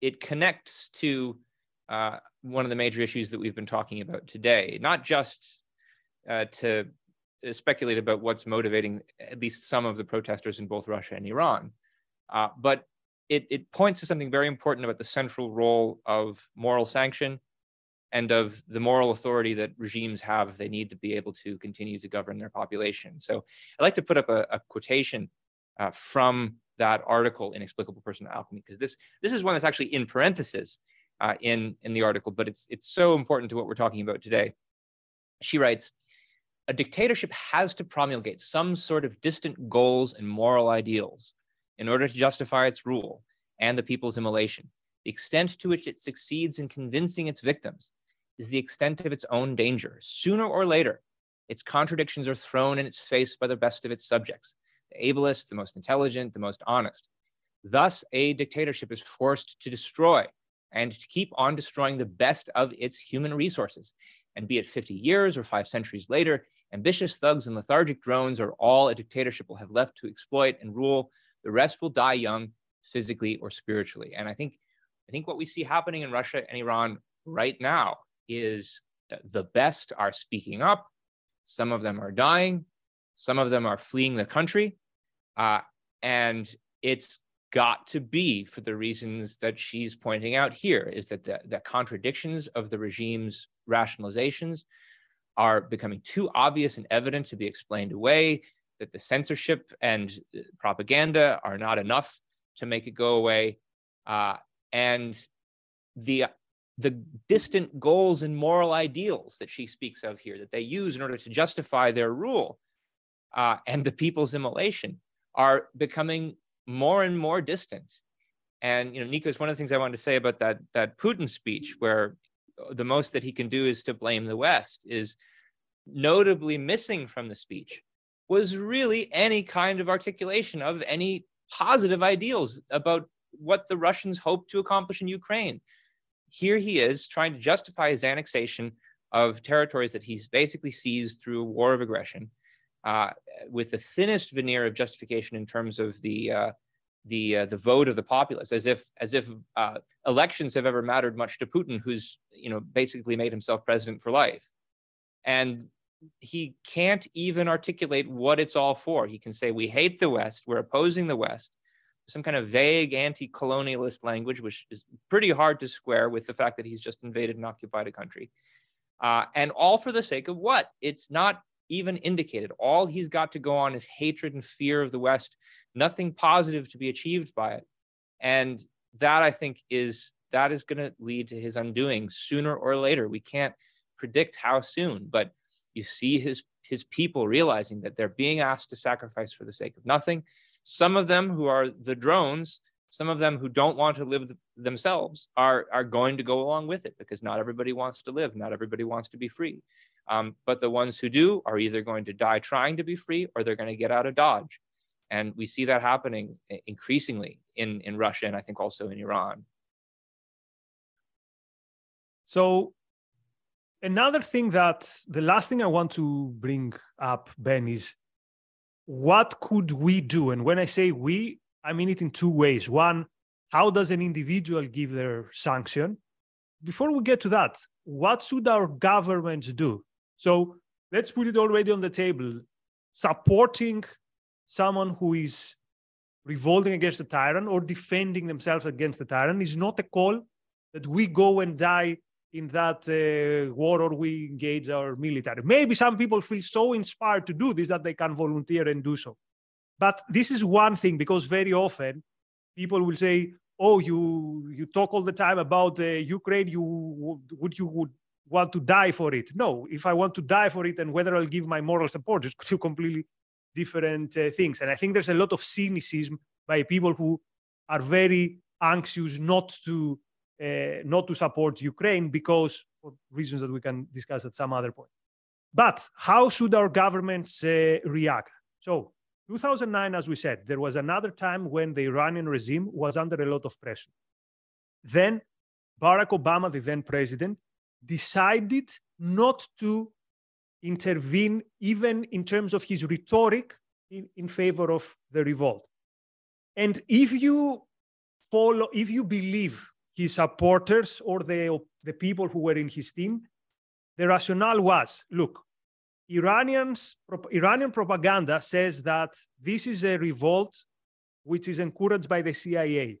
Speaker 2: it connects to uh, one of the major issues that we've been talking about today, not just uh, to speculate about what's motivating at least some of the protesters in both Russia and Iran, uh, but it, it points to something very important about the central role of moral sanction and of the moral authority that regimes have if they need to be able to continue to govern their population. So I'd like to put up a, a quotation uh, from that article, Inexplicable Personal Alchemy, because this, this is one that's actually in parentheses uh, in, in the article, but it's, it's so important to what we're talking about today. She writes, a dictatorship has to promulgate some sort of distant goals and moral ideals in order to justify its rule and the people's immolation. The extent to which it succeeds in convincing its victims is the extent of its own danger. Sooner or later, its contradictions are thrown in its face by the best of its subjects the ablest, the most intelligent, the most honest. Thus, a dictatorship is forced to destroy and to keep on destroying the best of its human resources. And be it 50 years or five centuries later, ambitious thugs and lethargic drones are all a dictatorship will have left to exploit and rule. The rest will die young, physically or spiritually. And I think, I think what we see happening in Russia and Iran right now is the best are speaking up. Some of them are dying. Some of them are fleeing the country. Uh, and it's got to be for the reasons that she's pointing out here is that the, the contradictions of the regime's rationalizations are becoming too obvious and evident to be explained away, that the censorship and uh, propaganda are not enough to make it go away. Uh, and the the distant goals and moral ideals that she speaks of here that they use in order to justify their rule uh, and the people's immolation are becoming more and more distant. And you know, Nikos, one of the things I wanted to say about that that Putin speech, where the most that he can do is to blame the West, is notably missing from the speech was really any kind of articulation of any positive ideals about what the Russians hope to accomplish in Ukraine. Here he is trying to justify his annexation of territories that he's basically seized through a war of aggression uh, with the thinnest veneer of justification in terms of the uh, the uh, the vote of the populace, as if as if uh, elections have ever mattered much to Putin, who's you know basically made himself president for life, and he can't even articulate what it's all for. He can say we hate the West, we're opposing the West, some kind of vague anti-colonialist language, which is pretty hard to square with the fact that he's just invaded and occupied a country, uh, and all for the sake of what? It's not even indicated. All he's got to go on is hatred and fear of the West, nothing positive to be achieved by it. And that I think is that is going to lead to his undoing sooner or later. We can't predict how soon, but you see his his people realizing that they're being asked to sacrifice for the sake of nothing. Some of them who are the drones, some of them who don't want to live themselves are are going to go along with it because not everybody wants to live, not everybody wants to be free. Um, but the ones who do are either going to die trying to be free or they're going to get out of Dodge. And we see that happening increasingly in, in Russia and I think also in Iran.
Speaker 1: So, another thing that the last thing I want to bring up, Ben, is what could we do? And when I say we, I mean it in two ways. One, how does an individual give their sanction? Before we get to that, what should our governments do? So let's put it already on the table. Supporting someone who is revolting against the tyrant or defending themselves against the tyrant is not a call that we go and die in that uh, war or we engage our military. Maybe some people feel so inspired to do this that they can volunteer and do so. But this is one thing because very often people will say, "Oh, you you talk all the time about uh, Ukraine. You would you would want to die for it?" No, if I want to die for it, and whether I'll give my moral support is two completely different uh, things. And I think there's a lot of cynicism by people who are very anxious not to not to support Ukraine because for reasons that we can discuss at some other point. But how should our governments uh, react? So 2009, as we said, there was another time when the Iranian regime was under a lot of pressure. Then Barack Obama, the then president, decided not to intervene, even in terms of his rhetoric in, in favor of the revolt. And if you follow, if you believe his supporters or the, the people who were in his team, the rationale was look, Iranians, Iranian propaganda says that this is a revolt which is encouraged by the CIA.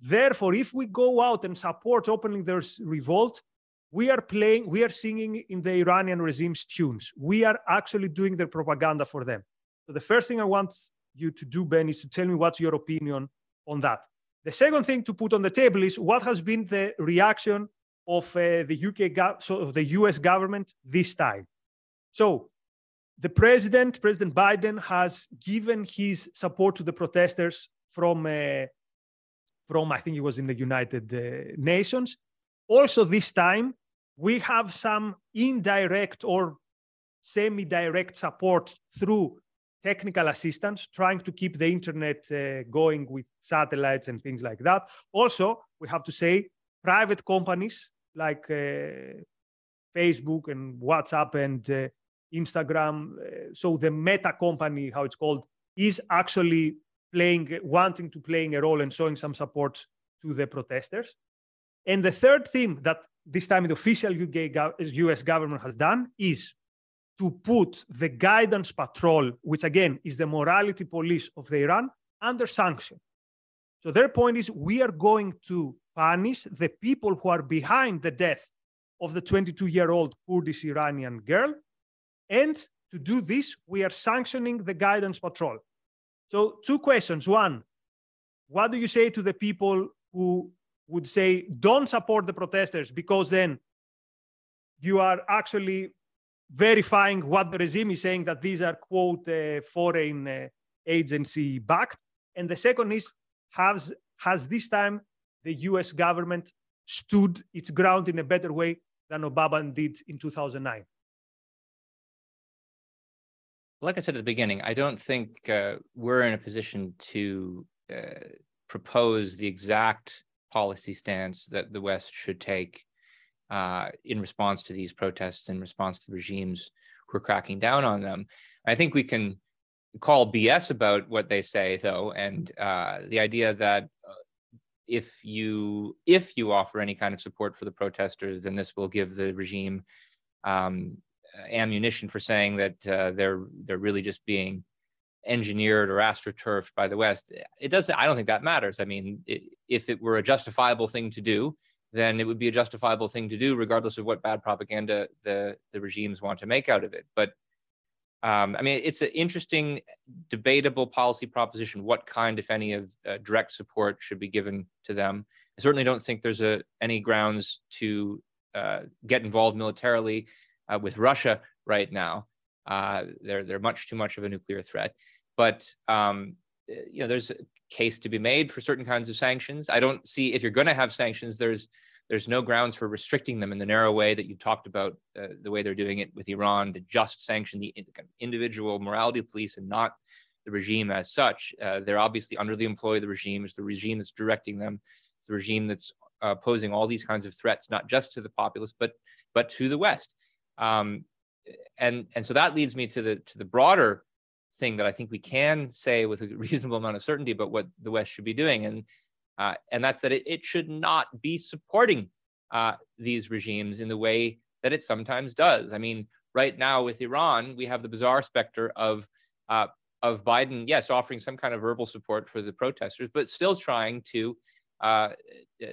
Speaker 1: Therefore, if we go out and support opening their revolt, we are playing, we are singing in the Iranian regime's tunes. We are actually doing their propaganda for them. So the first thing I want you to do, Ben, is to tell me what's your opinion on that. The second thing to put on the table is what has been the reaction of uh, the UK, so of the US government this time. So the president, President Biden, has given his support to the protesters from, uh, from I think it was in the United uh, Nations. Also, this time, we have some indirect or semi direct support through technical assistance, trying to keep the internet uh, going with satellites and things like that. Also, we have to say, private companies like uh, Facebook and WhatsApp and uh, Instagram. Uh, so the Meta company, how it's called, is actually playing, wanting to playing a role and showing some support to the protesters. And the third thing that this time the official UK, US government has done is to put the guidance patrol, which again is the morality police of the Iran, under sanction. So their point is we are going to punish the people who are behind the death of the 22 year old Kurdish Iranian girl and to do this, we are sanctioning the guidance patrol. So, two questions. One, what do you say to the people who would say, don't support the protesters because then you are actually verifying what the regime is saying that these are, quote, uh, foreign uh, agency backed? And the second is, has, has this time the US government stood its ground in a better way than Obama did in 2009?
Speaker 2: like I said at the beginning, I don't think uh, we're in a position to uh, propose the exact policy stance that the West should take uh, in response to these protests, in response to the regimes who are cracking down on them. I think we can call BS about what they say, though, and uh, the idea that uh, if you if you offer any kind of support for the protesters, then this will give the regime um, ammunition for saying that uh, they're they're really just being engineered or astroturfed by the West. It doesn't. I don't think that matters. I mean, it, if it were a justifiable thing to do, then it would be a justifiable thing to do, regardless of what bad propaganda the the regimes want to make out of it. But um, I mean, it's an interesting, debatable policy proposition. What kind, if any, of uh, direct support should be given to them? I certainly don't think there's a, any grounds to uh, get involved militarily uh, with Russia right now. Uh, they're they're much too much of a nuclear threat. But um, you know, there's case to be made for certain kinds of sanctions. I don't see if you're going to have sanctions. There's there's no grounds for restricting them in the narrow way that you talked about, uh, the way they're doing it with Iran to just sanction the individual morality police and not the regime as such. Uh, they're obviously under the employ of the regime. It's the regime that's directing them. It's the regime that's uh, posing all these kinds of threats, not just to the populace, but but to the West. Um, and and so that leads me to the to the broader thing that I think we can say with a reasonable amount of certainty about what the West should be doing, and uh, and that's that it, it should not be supporting uh, these regimes in the way that it sometimes does. I mean, right now with Iran, we have the bizarre specter of uh, of Biden, yes, offering some kind of verbal support for the protesters, but still trying to uh, uh,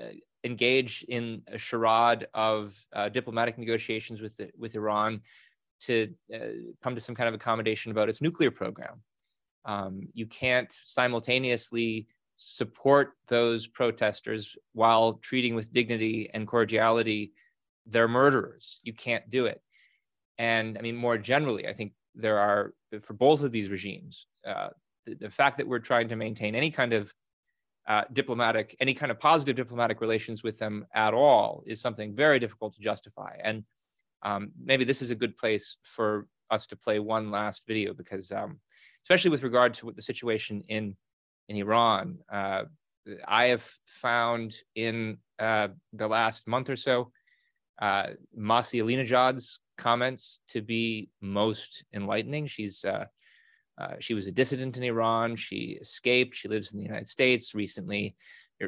Speaker 2: uh, engage in a charade of diplomatic negotiations with the, with Iran to come to some kind of accommodation about its nuclear program. Um, you can't simultaneously support those protesters while treating with dignity and cordiality their murderers. You can't do it. And I mean, more generally, I think there are, for both of these regimes, uh, the, the, fact that we're trying to maintain any kind of uh, diplomatic, any kind of positive diplomatic relations with them at all is something very difficult to justify. And um, maybe this is a good place for us to play one last video because, um, especially with regard to the situation in in Iran. Uh, I have found in uh, the last month or so uh, Masih Alinejad's comments to be most enlightening. She's uh, uh, she was a dissident in Iran. She escaped. She lives in the United States. Recently,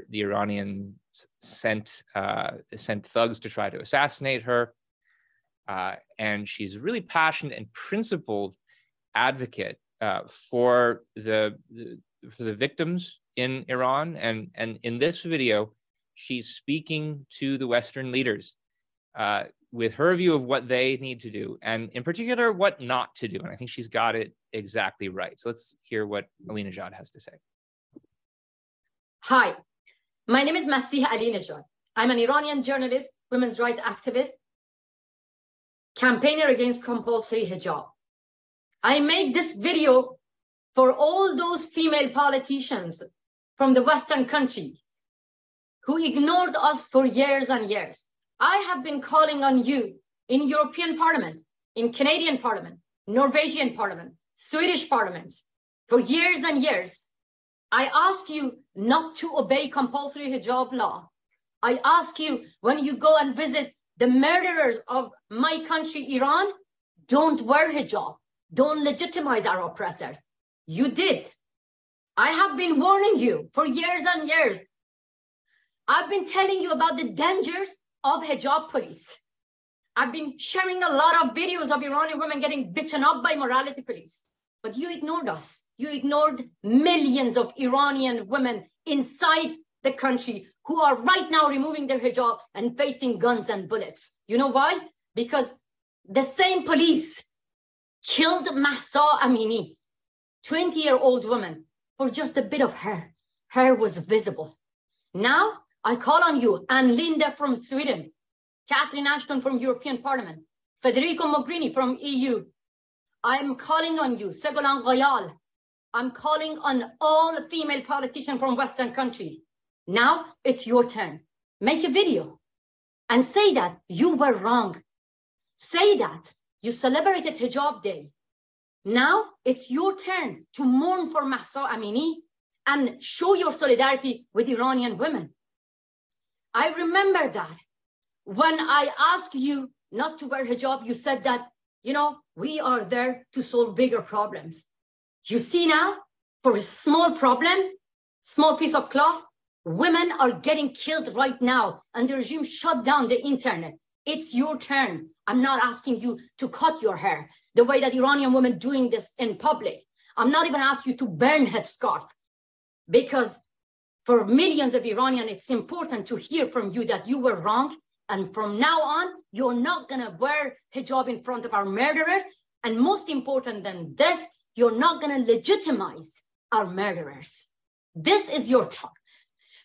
Speaker 2: the Iranians sent uh, sent thugs to try to assassinate her, uh, and she's a really passionate and principled advocate uh, for the, the, for the victims in Iran. And, and in this video, she's speaking to the Western leaders uh, with her view of what they need to do, and in particular, what not to do. And I think she's got it exactly right. So let's hear what Alinejad has to say.
Speaker 3: Hi, my name is Masih Alinejad. I'm an Iranian journalist, women's rights activist, campaigner against compulsory hijab. I made this video for all those female politicians from the Western countries who ignored us for years and years. I have been calling on you in European Parliament, in Canadian Parliament, Norwegian Parliament, Swedish Parliament for years and years. I ask you not to obey compulsory hijab law. I ask you when you go and visit the murderers of my country, Iran, don't wear hijab. Don't legitimize our oppressors. You did. I have been warning you for years and years. I've been telling you about the dangers of hijab police. I've been sharing a lot of videos of Iranian women getting beaten up by morality police, but you ignored us. You ignored millions of Iranian women inside the country who are right now removing their hijab and facing guns and bullets. You know why? Because the same police killed Mahsa Amini 20 year old woman for just a bit of hair. Hair was visible. Now I call on you and Linda from Sweden, Catherine Ashton from European Parliament, Federico Mogherini from EU. I'm calling on you, Ségolène Royal. I'm calling on all female politicians from Western countries. Now it's your turn. Make a video and say that you were wrong. Say that you celebrated Hijab Day now it's your turn to mourn for Mahsa Amini and show your solidarity with Iranian women. I remember that when I asked you not to wear hijab, you said that, you know, we are there to solve bigger problems. You see now, for a small problem, small piece of cloth, women are getting killed right now and the regime shut down the internet. It's your turn. I'm not asking you to cut your hair the way that Iranian women doing this in public. I'm not even asking you to burn headscarf because for millions of Iranian, it's important to hear from you that you were wrong. And from now on, you're not gonna wear hijab in front of our murderers. And most important than this, you're not gonna legitimize our murderers. This is your talk.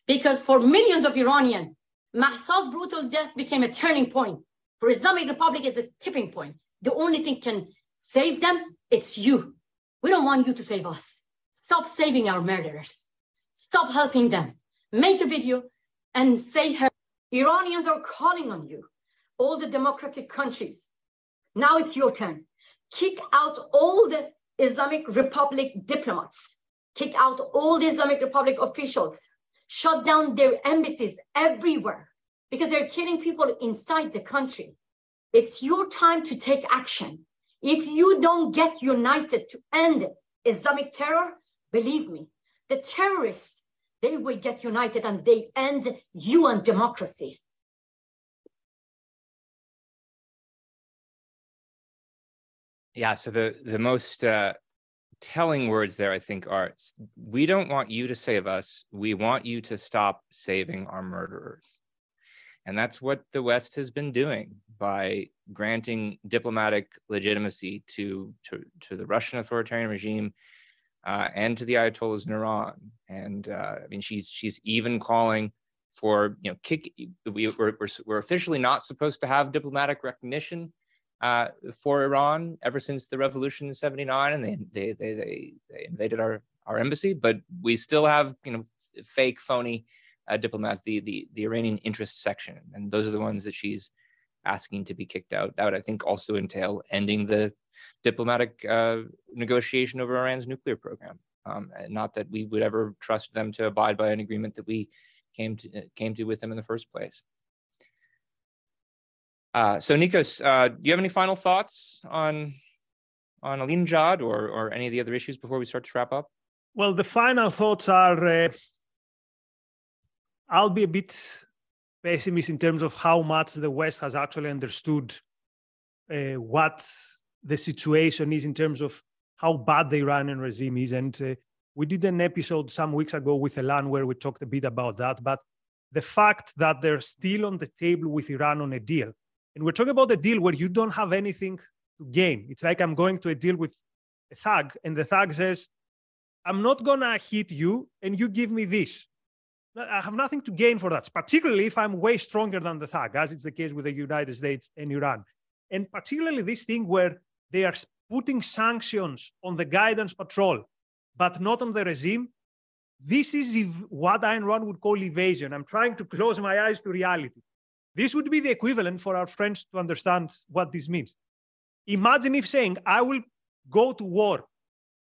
Speaker 3: Because for millions of Iranian, Mahsa's brutal death became a turning point. For Islamic Republic is a tipping point. The only thing can save them, it's you. We don't want you to save us. Stop saving our murderers. Stop helping them. Make a video and say her. Iranians are calling on you. All the democratic countries. Now it's your turn. Kick out all the Islamic Republic diplomats. Kick out all the Islamic Republic officials. Shut down their embassies everywhere because they're killing people inside the country. It's your time to take action. If you don't get united to end Islamic terror, believe me, the terrorists, they will get united and they end UN democracy.
Speaker 2: Yeah, so the the most uh, telling words there, I think, are we don't want you to save us. We want you to stop saving our murderers. And that's what the West has been doing by granting diplomatic legitimacy to, to, to the Russian authoritarian regime uh, and to the Ayatollahs in Iran. And uh, I mean, she's she's even calling for you know kick. We, we're, we're, we're officially not supposed to have diplomatic recognition uh, for Iran ever since the revolution in '79, and they, they they they they invaded our our embassy. But we still have you know fake, phony uh, diplomats, the the the Iranian interest section, and those are the ones that she's asking to be kicked out. That would, I think, also entail ending the diplomatic uh, negotiation over Iran's nuclear program. Um, not that we would ever trust them to abide by an agreement that we came to came to with them in the first place. Uh, so Nikos, uh, do you have any final thoughts on on Alinejad or or any of the other issues before we start to wrap up?
Speaker 1: Well, the final thoughts are uh, I'll be a bit pessimist in terms of how much the West has actually understood uh, what the situation is in terms of how bad the Iranian regime is. And uh, we did an episode some weeks ago with Elan where we talked a bit about that. But the fact that they're still on the table with Iran on a deal and we're talking about a deal where you don't have anything to gain. It's like I'm going to a deal with a thug, and the thug says, I'm not going to hit you, and you give me this. I have nothing to gain for that, particularly if I'm way stronger than the thug, as it's the case with the United States and Iran. And particularly this thing where they are putting sanctions on the guidance patrol, but not on the regime. This is what Ayn Rand would call evasion. I'm trying to close my eyes to reality. This would be the equivalent for our friends to understand what this means. Imagine if saying, I will go to war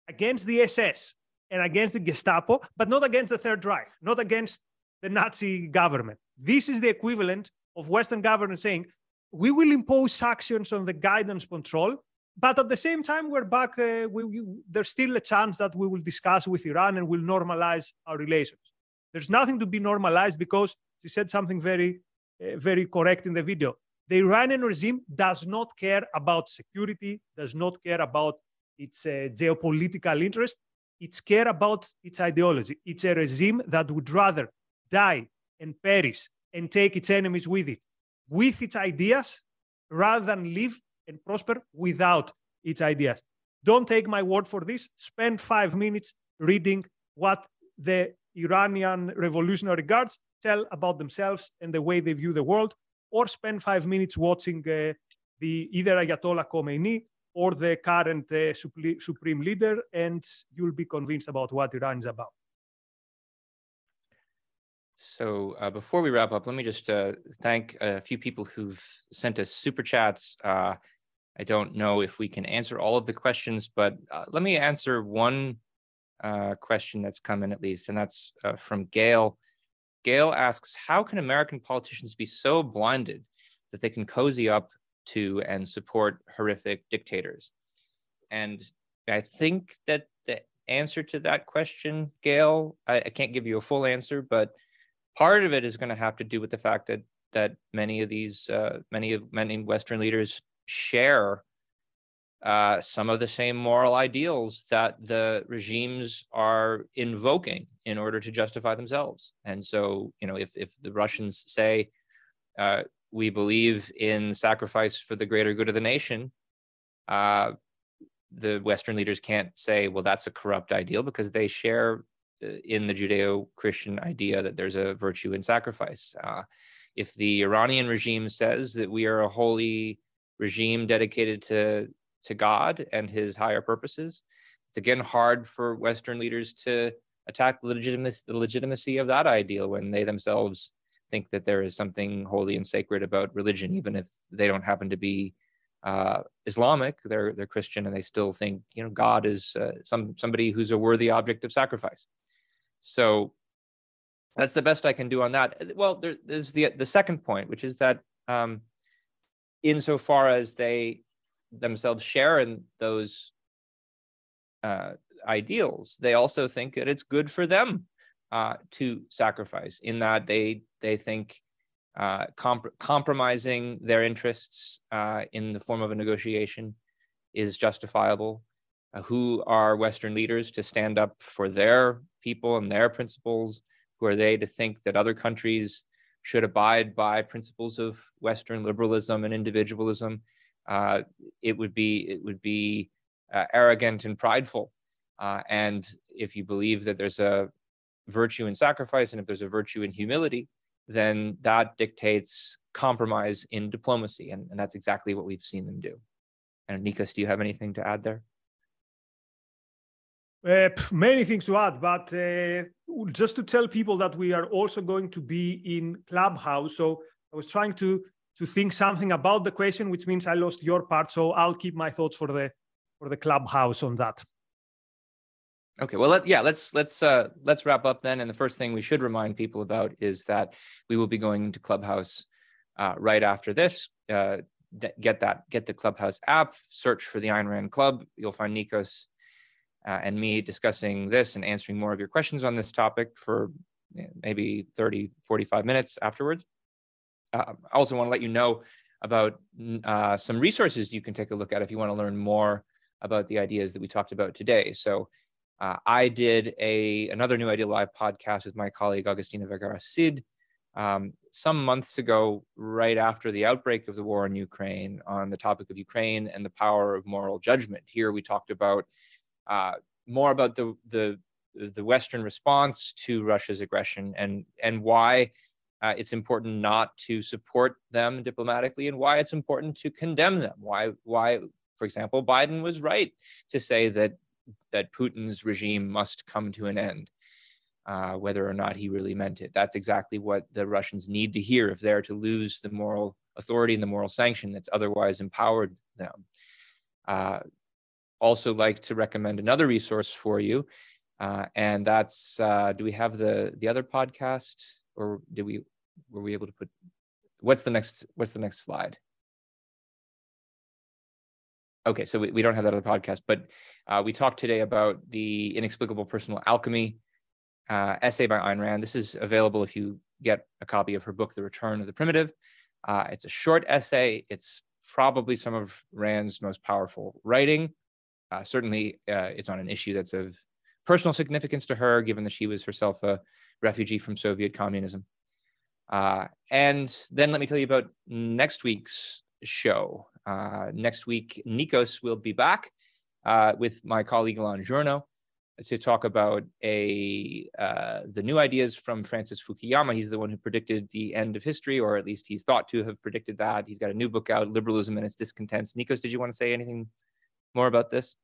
Speaker 1: against the SS and against the Gestapo, but not against the Third Reich, not against the Nazi government. This is the equivalent of Western government saying, we will impose sanctions on the guidance control, but at the same time, we're back. Uh, we, we, there's still a chance that we will discuss with Iran and will normalize our relations. There's nothing to be normalized because she said something very very correct in the video. The Iranian regime does not care about security, does not care about its uh, geopolitical interest. It's care about its ideology. It's a regime that would rather die and perish and take its enemies with it, with its ideas, rather than live and prosper without its ideas. Don't take my word for this. Spend five minutes reading what the Iranian Revolutionary Guards tell about themselves and the way they view the world, or spend five minutes watching uh, the either Ayatollah Khomeini or the current uh, supreme leader, and you'll be convinced about what Iran is about.
Speaker 2: So uh, before we wrap up, let me just uh, thank a few people who've sent us super chats. Uh, I don't know if we can answer all of the questions, but uh, let me answer one uh, question that's come in at least, and that's uh, from Gail. Gail asks, how can American politicians be so blinded that they can cozy up to and support horrific dictators? And I think that the answer to that question, Gail, I, I can't give you a full answer, but part of it is going to have to do with the fact that that many of these uh, many of many Western leaders share uh, some of the same moral ideals that the regimes are invoking in order to justify themselves. And so, you know, if, if the Russians say, uh, we believe in sacrifice for the greater good of the nation, uh, the Western leaders can't say, well, that's a corrupt ideal because they share uh, in the Judeo Christian idea that there's a virtue in sacrifice. Uh, if the Iranian regime says that we are a holy regime dedicated to to God and his higher purposes. It's again hard for Western leaders to attack the legitimacy, the legitimacy of that ideal when they themselves think that there is something holy and sacred about religion, even if they don't happen to be uh, Islamic. They're they're Christian, and they still think you know God is uh, some somebody who's a worthy object of sacrifice. So that's the best I can do on that. Well, there, there's the the second point, which is that um, insofar as they themselves share in those uh, ideals, they also think that it's good for them uh, to sacrifice. In that they they think uh, comp- compromising their interests uh, in the form of a negotiation is justifiable. Uh, who are Western leaders to stand up for their people and their principles? Who are they to think that other countries should abide by principles of Western liberalism and individualism? Uh, it would be it would be uh, arrogant and prideful. Uh, and if you believe that there's a virtue in sacrifice and if there's a virtue in humility, then that dictates compromise in diplomacy. And, and that's exactly what we've seen them do. And Nikos, do you have anything to add there?
Speaker 1: Uh, many things to add, but uh, just to tell people that we are also going to be in Clubhouse. So I was trying to to think something about the question, which means I lost your part. So I'll keep my thoughts for the for the Clubhouse on that.
Speaker 2: Okay, well, let, yeah, let's let's uh, let's wrap up then. And the first thing we should remind people about is that we will be going into Clubhouse uh, right after this. Uh, get that, get the Clubhouse app, search for the Ayn Rand Club. You'll find Nikos uh, and me discussing this and answering more of your questions on this topic for maybe 30, 45 minutes afterwards. Uh, I also want to let you know about uh, some resources you can take a look at if you want to learn more about the ideas that we talked about today. So uh, I did a another New Ideal Live podcast with my colleague Agustina Vergara Cid um, some months ago, right after the outbreak of the war in Ukraine, on the topic of Ukraine and the power of moral judgment. Here we talked about uh, more about the, the the Western response to Russia's aggression and and why uh, it's important not to support them diplomatically and why it's important to condemn them. Why why, for example, Biden was right to say that that Putin's regime must come to an end. Uh, whether or not he really meant it. That's exactly what the Russians need to hear if they're to lose the moral authority and the moral sanction that's otherwise empowered them. Uh, also like to recommend another resource for you. Uh, and that's uh, do we have the the other podcast or did we were we able to put what's the next what's the next slide okay so we, we don't have that other podcast but uh, we talked today about the inexplicable personal alchemy uh, essay by Ayn Rand. This is available if you get a copy of her book, The Return of the Primitive. Uh, it's a short essay. It's probably some of Rand's most powerful writing. Uh, certainly, uh, it's on an issue that's of personal significance to her, given that she was herself a refugee from Soviet communism. Uh, and then let me tell you about next week's show. Uh, next week, Nikos will be back uh, with my colleague Elan Journo to talk about a uh, the new ideas from Francis Fukuyama. He's the one who predicted the end of history, or at least he's thought to have predicted that. He's got a new book out, Liberalism and Its Discontents. Nikos, did you want to say anything more about this?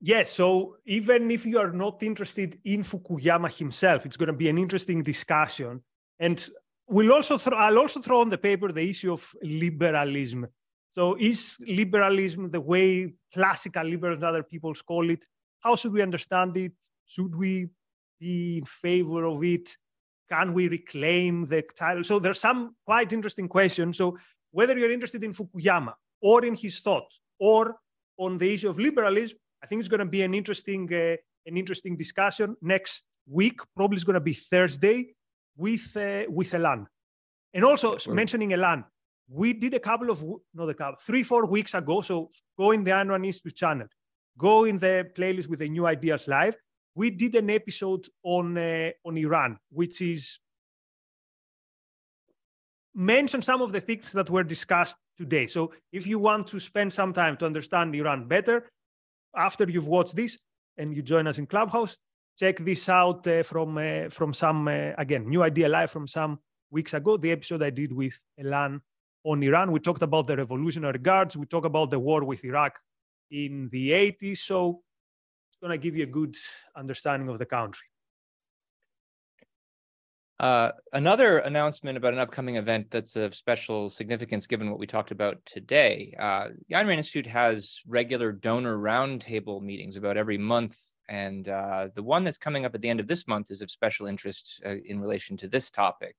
Speaker 1: Yes. So even if you are not interested in Fukuyama himself, it's going to be an interesting discussion. And we'll also th- I'll also throw on the paper the issue of liberalism. So is liberalism the way classical liberals and other peoples call it? How should we understand it? Should we be in favor of it? Can we reclaim the title? So there's some quite interesting questions. So whether you're interested in Fukuyama or in his thought or on the issue of liberalism, I think it's going to be an interesting uh, an interesting discussion next week. Probably it's going to be Thursday with uh, with Elan. And also mentioning Elan, we did a couple of not a couple, three four weeks ago. So go in the Ayn Rand Institute channel, go in the playlist with the New Ideal Live. We did an episode on uh, on Iran, which is mention some of the things that were discussed today. So if you want to spend some time to understand Iran better, after you've watched this and you join us in Clubhouse, check this out uh, from uh, from some uh, again New Ideal Live from some weeks ago. The episode I did with Elan on Iran. We talked about the Revolutionary Guards. We talked about the war with Iraq in the 80s. So it's going to give you a good understanding of the country.
Speaker 2: Uh, another announcement about an upcoming event that's of special significance given what we talked about today. Uh, the Ayn Rand Institute has regular donor roundtable meetings about every month. And uh, the one that's coming up at the end of this month is of special interest uh, in relation to this topic.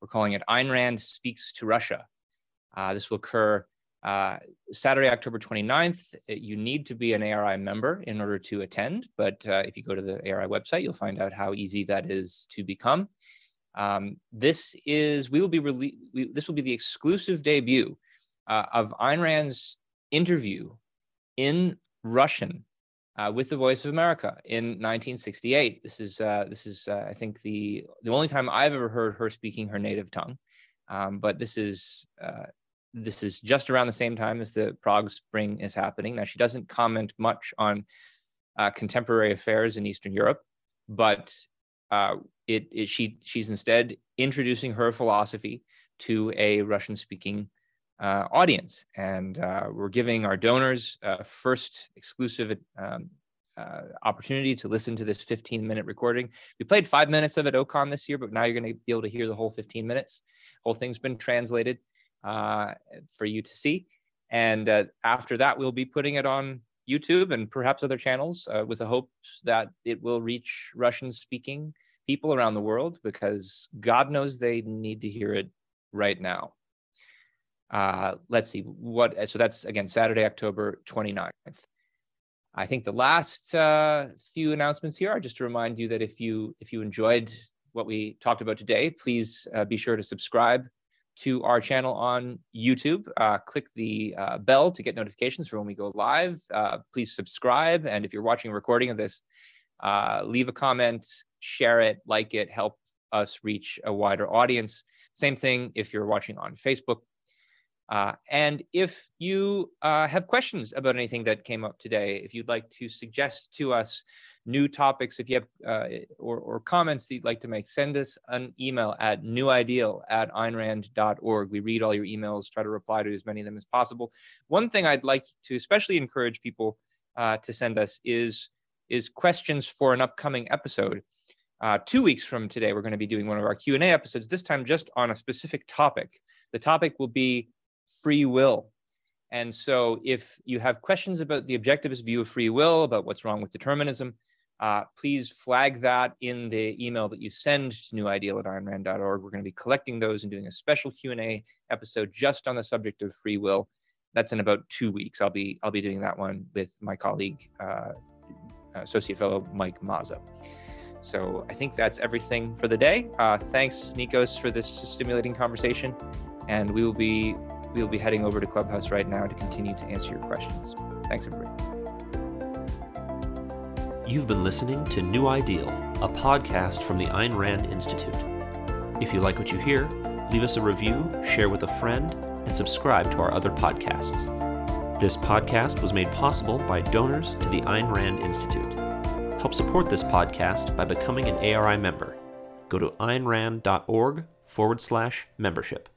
Speaker 2: We're calling it Ayn Rand Speaks to Russia. Uh, this will occur Uh, Saturday, October 29th, you need to be an ARI member in order to attend. But uh, if you go to the ARI website, you'll find out how easy that is to become. Um, this is, we will be, rele- we, this will be the exclusive debut uh, of Ayn Rand's interview in Russian uh, with the Voice of America in 1968. This is, uh, this is uh, I think, the, the only time I've ever heard her speaking her native tongue. Um, but this is uh, this is just around the same time as the Prague Spring is happening. Now, she doesn't comment much on uh, contemporary affairs in Eastern Europe, but uh, it, it, she she's instead introducing her philosophy to a Russian-speaking uh, audience, and uh, we're giving our donors first exclusive um, uh, opportunity to listen to this 15-minute recording. We played five minutes of it OCON this year, but now you're going to be able to hear the whole 15 minutes. Whole thing's been translated uh, for you to see. And uh, after that, we'll be putting it on YouTube and perhaps other channels with the hopes that it will reach Russian speaking people around the world because God knows they need to hear it right now. Uh, let's see what, so that's again, Saturday, October 29th. I think the last uh, few announcements here are just to remind you that if you if you enjoyed what we talked about today, please uh, be sure to subscribe to our channel on YouTube. Uh, click the uh, bell to get notifications for when we go live. Uh, please subscribe. And if you're watching a recording of this, uh, leave a comment, share it, like it, help us reach a wider audience. Same thing if you're watching on Facebook. Uh, and if you uh, have questions about anything that came up today, if you'd like to suggest to us new topics, if you have uh, or, or, comments that you'd like to make, send us an email at newideal at aynrand.org. We read all your emails, try to reply to as many of them as possible. One thing I'd like to especially encourage people uh, to send us is, is questions for an upcoming episode. Uh, two weeks from today, we're going to be doing one of our Q&A episodes, this time just on a specific topic. The topic will be free will. And so if you have questions about the objectivist view of free will, about what's wrong with determinism, uh, please flag that in the email that you send to newideal. We're going to be collecting those and doing a special Q&A episode just on the subject of free will. That's in about two weeks. I'll be I'll be doing that one with my colleague, uh, Associate Fellow Mike Mazza. So I think that's everything for the day. Uh, thanks, Nikos, for this stimulating conversation, and we will be we will be heading over to Clubhouse right now to continue to answer your questions. Thanks, everybody.
Speaker 4: You've been listening to New Ideal, a podcast from the Ayn Rand Institute. If you like what you hear, leave us a review, share with a friend, and subscribe to our other podcasts. This podcast was made possible by donors to the Ayn Rand Institute. Help support this podcast by becoming an ARI member. Go to aynrand.org forward slash membership.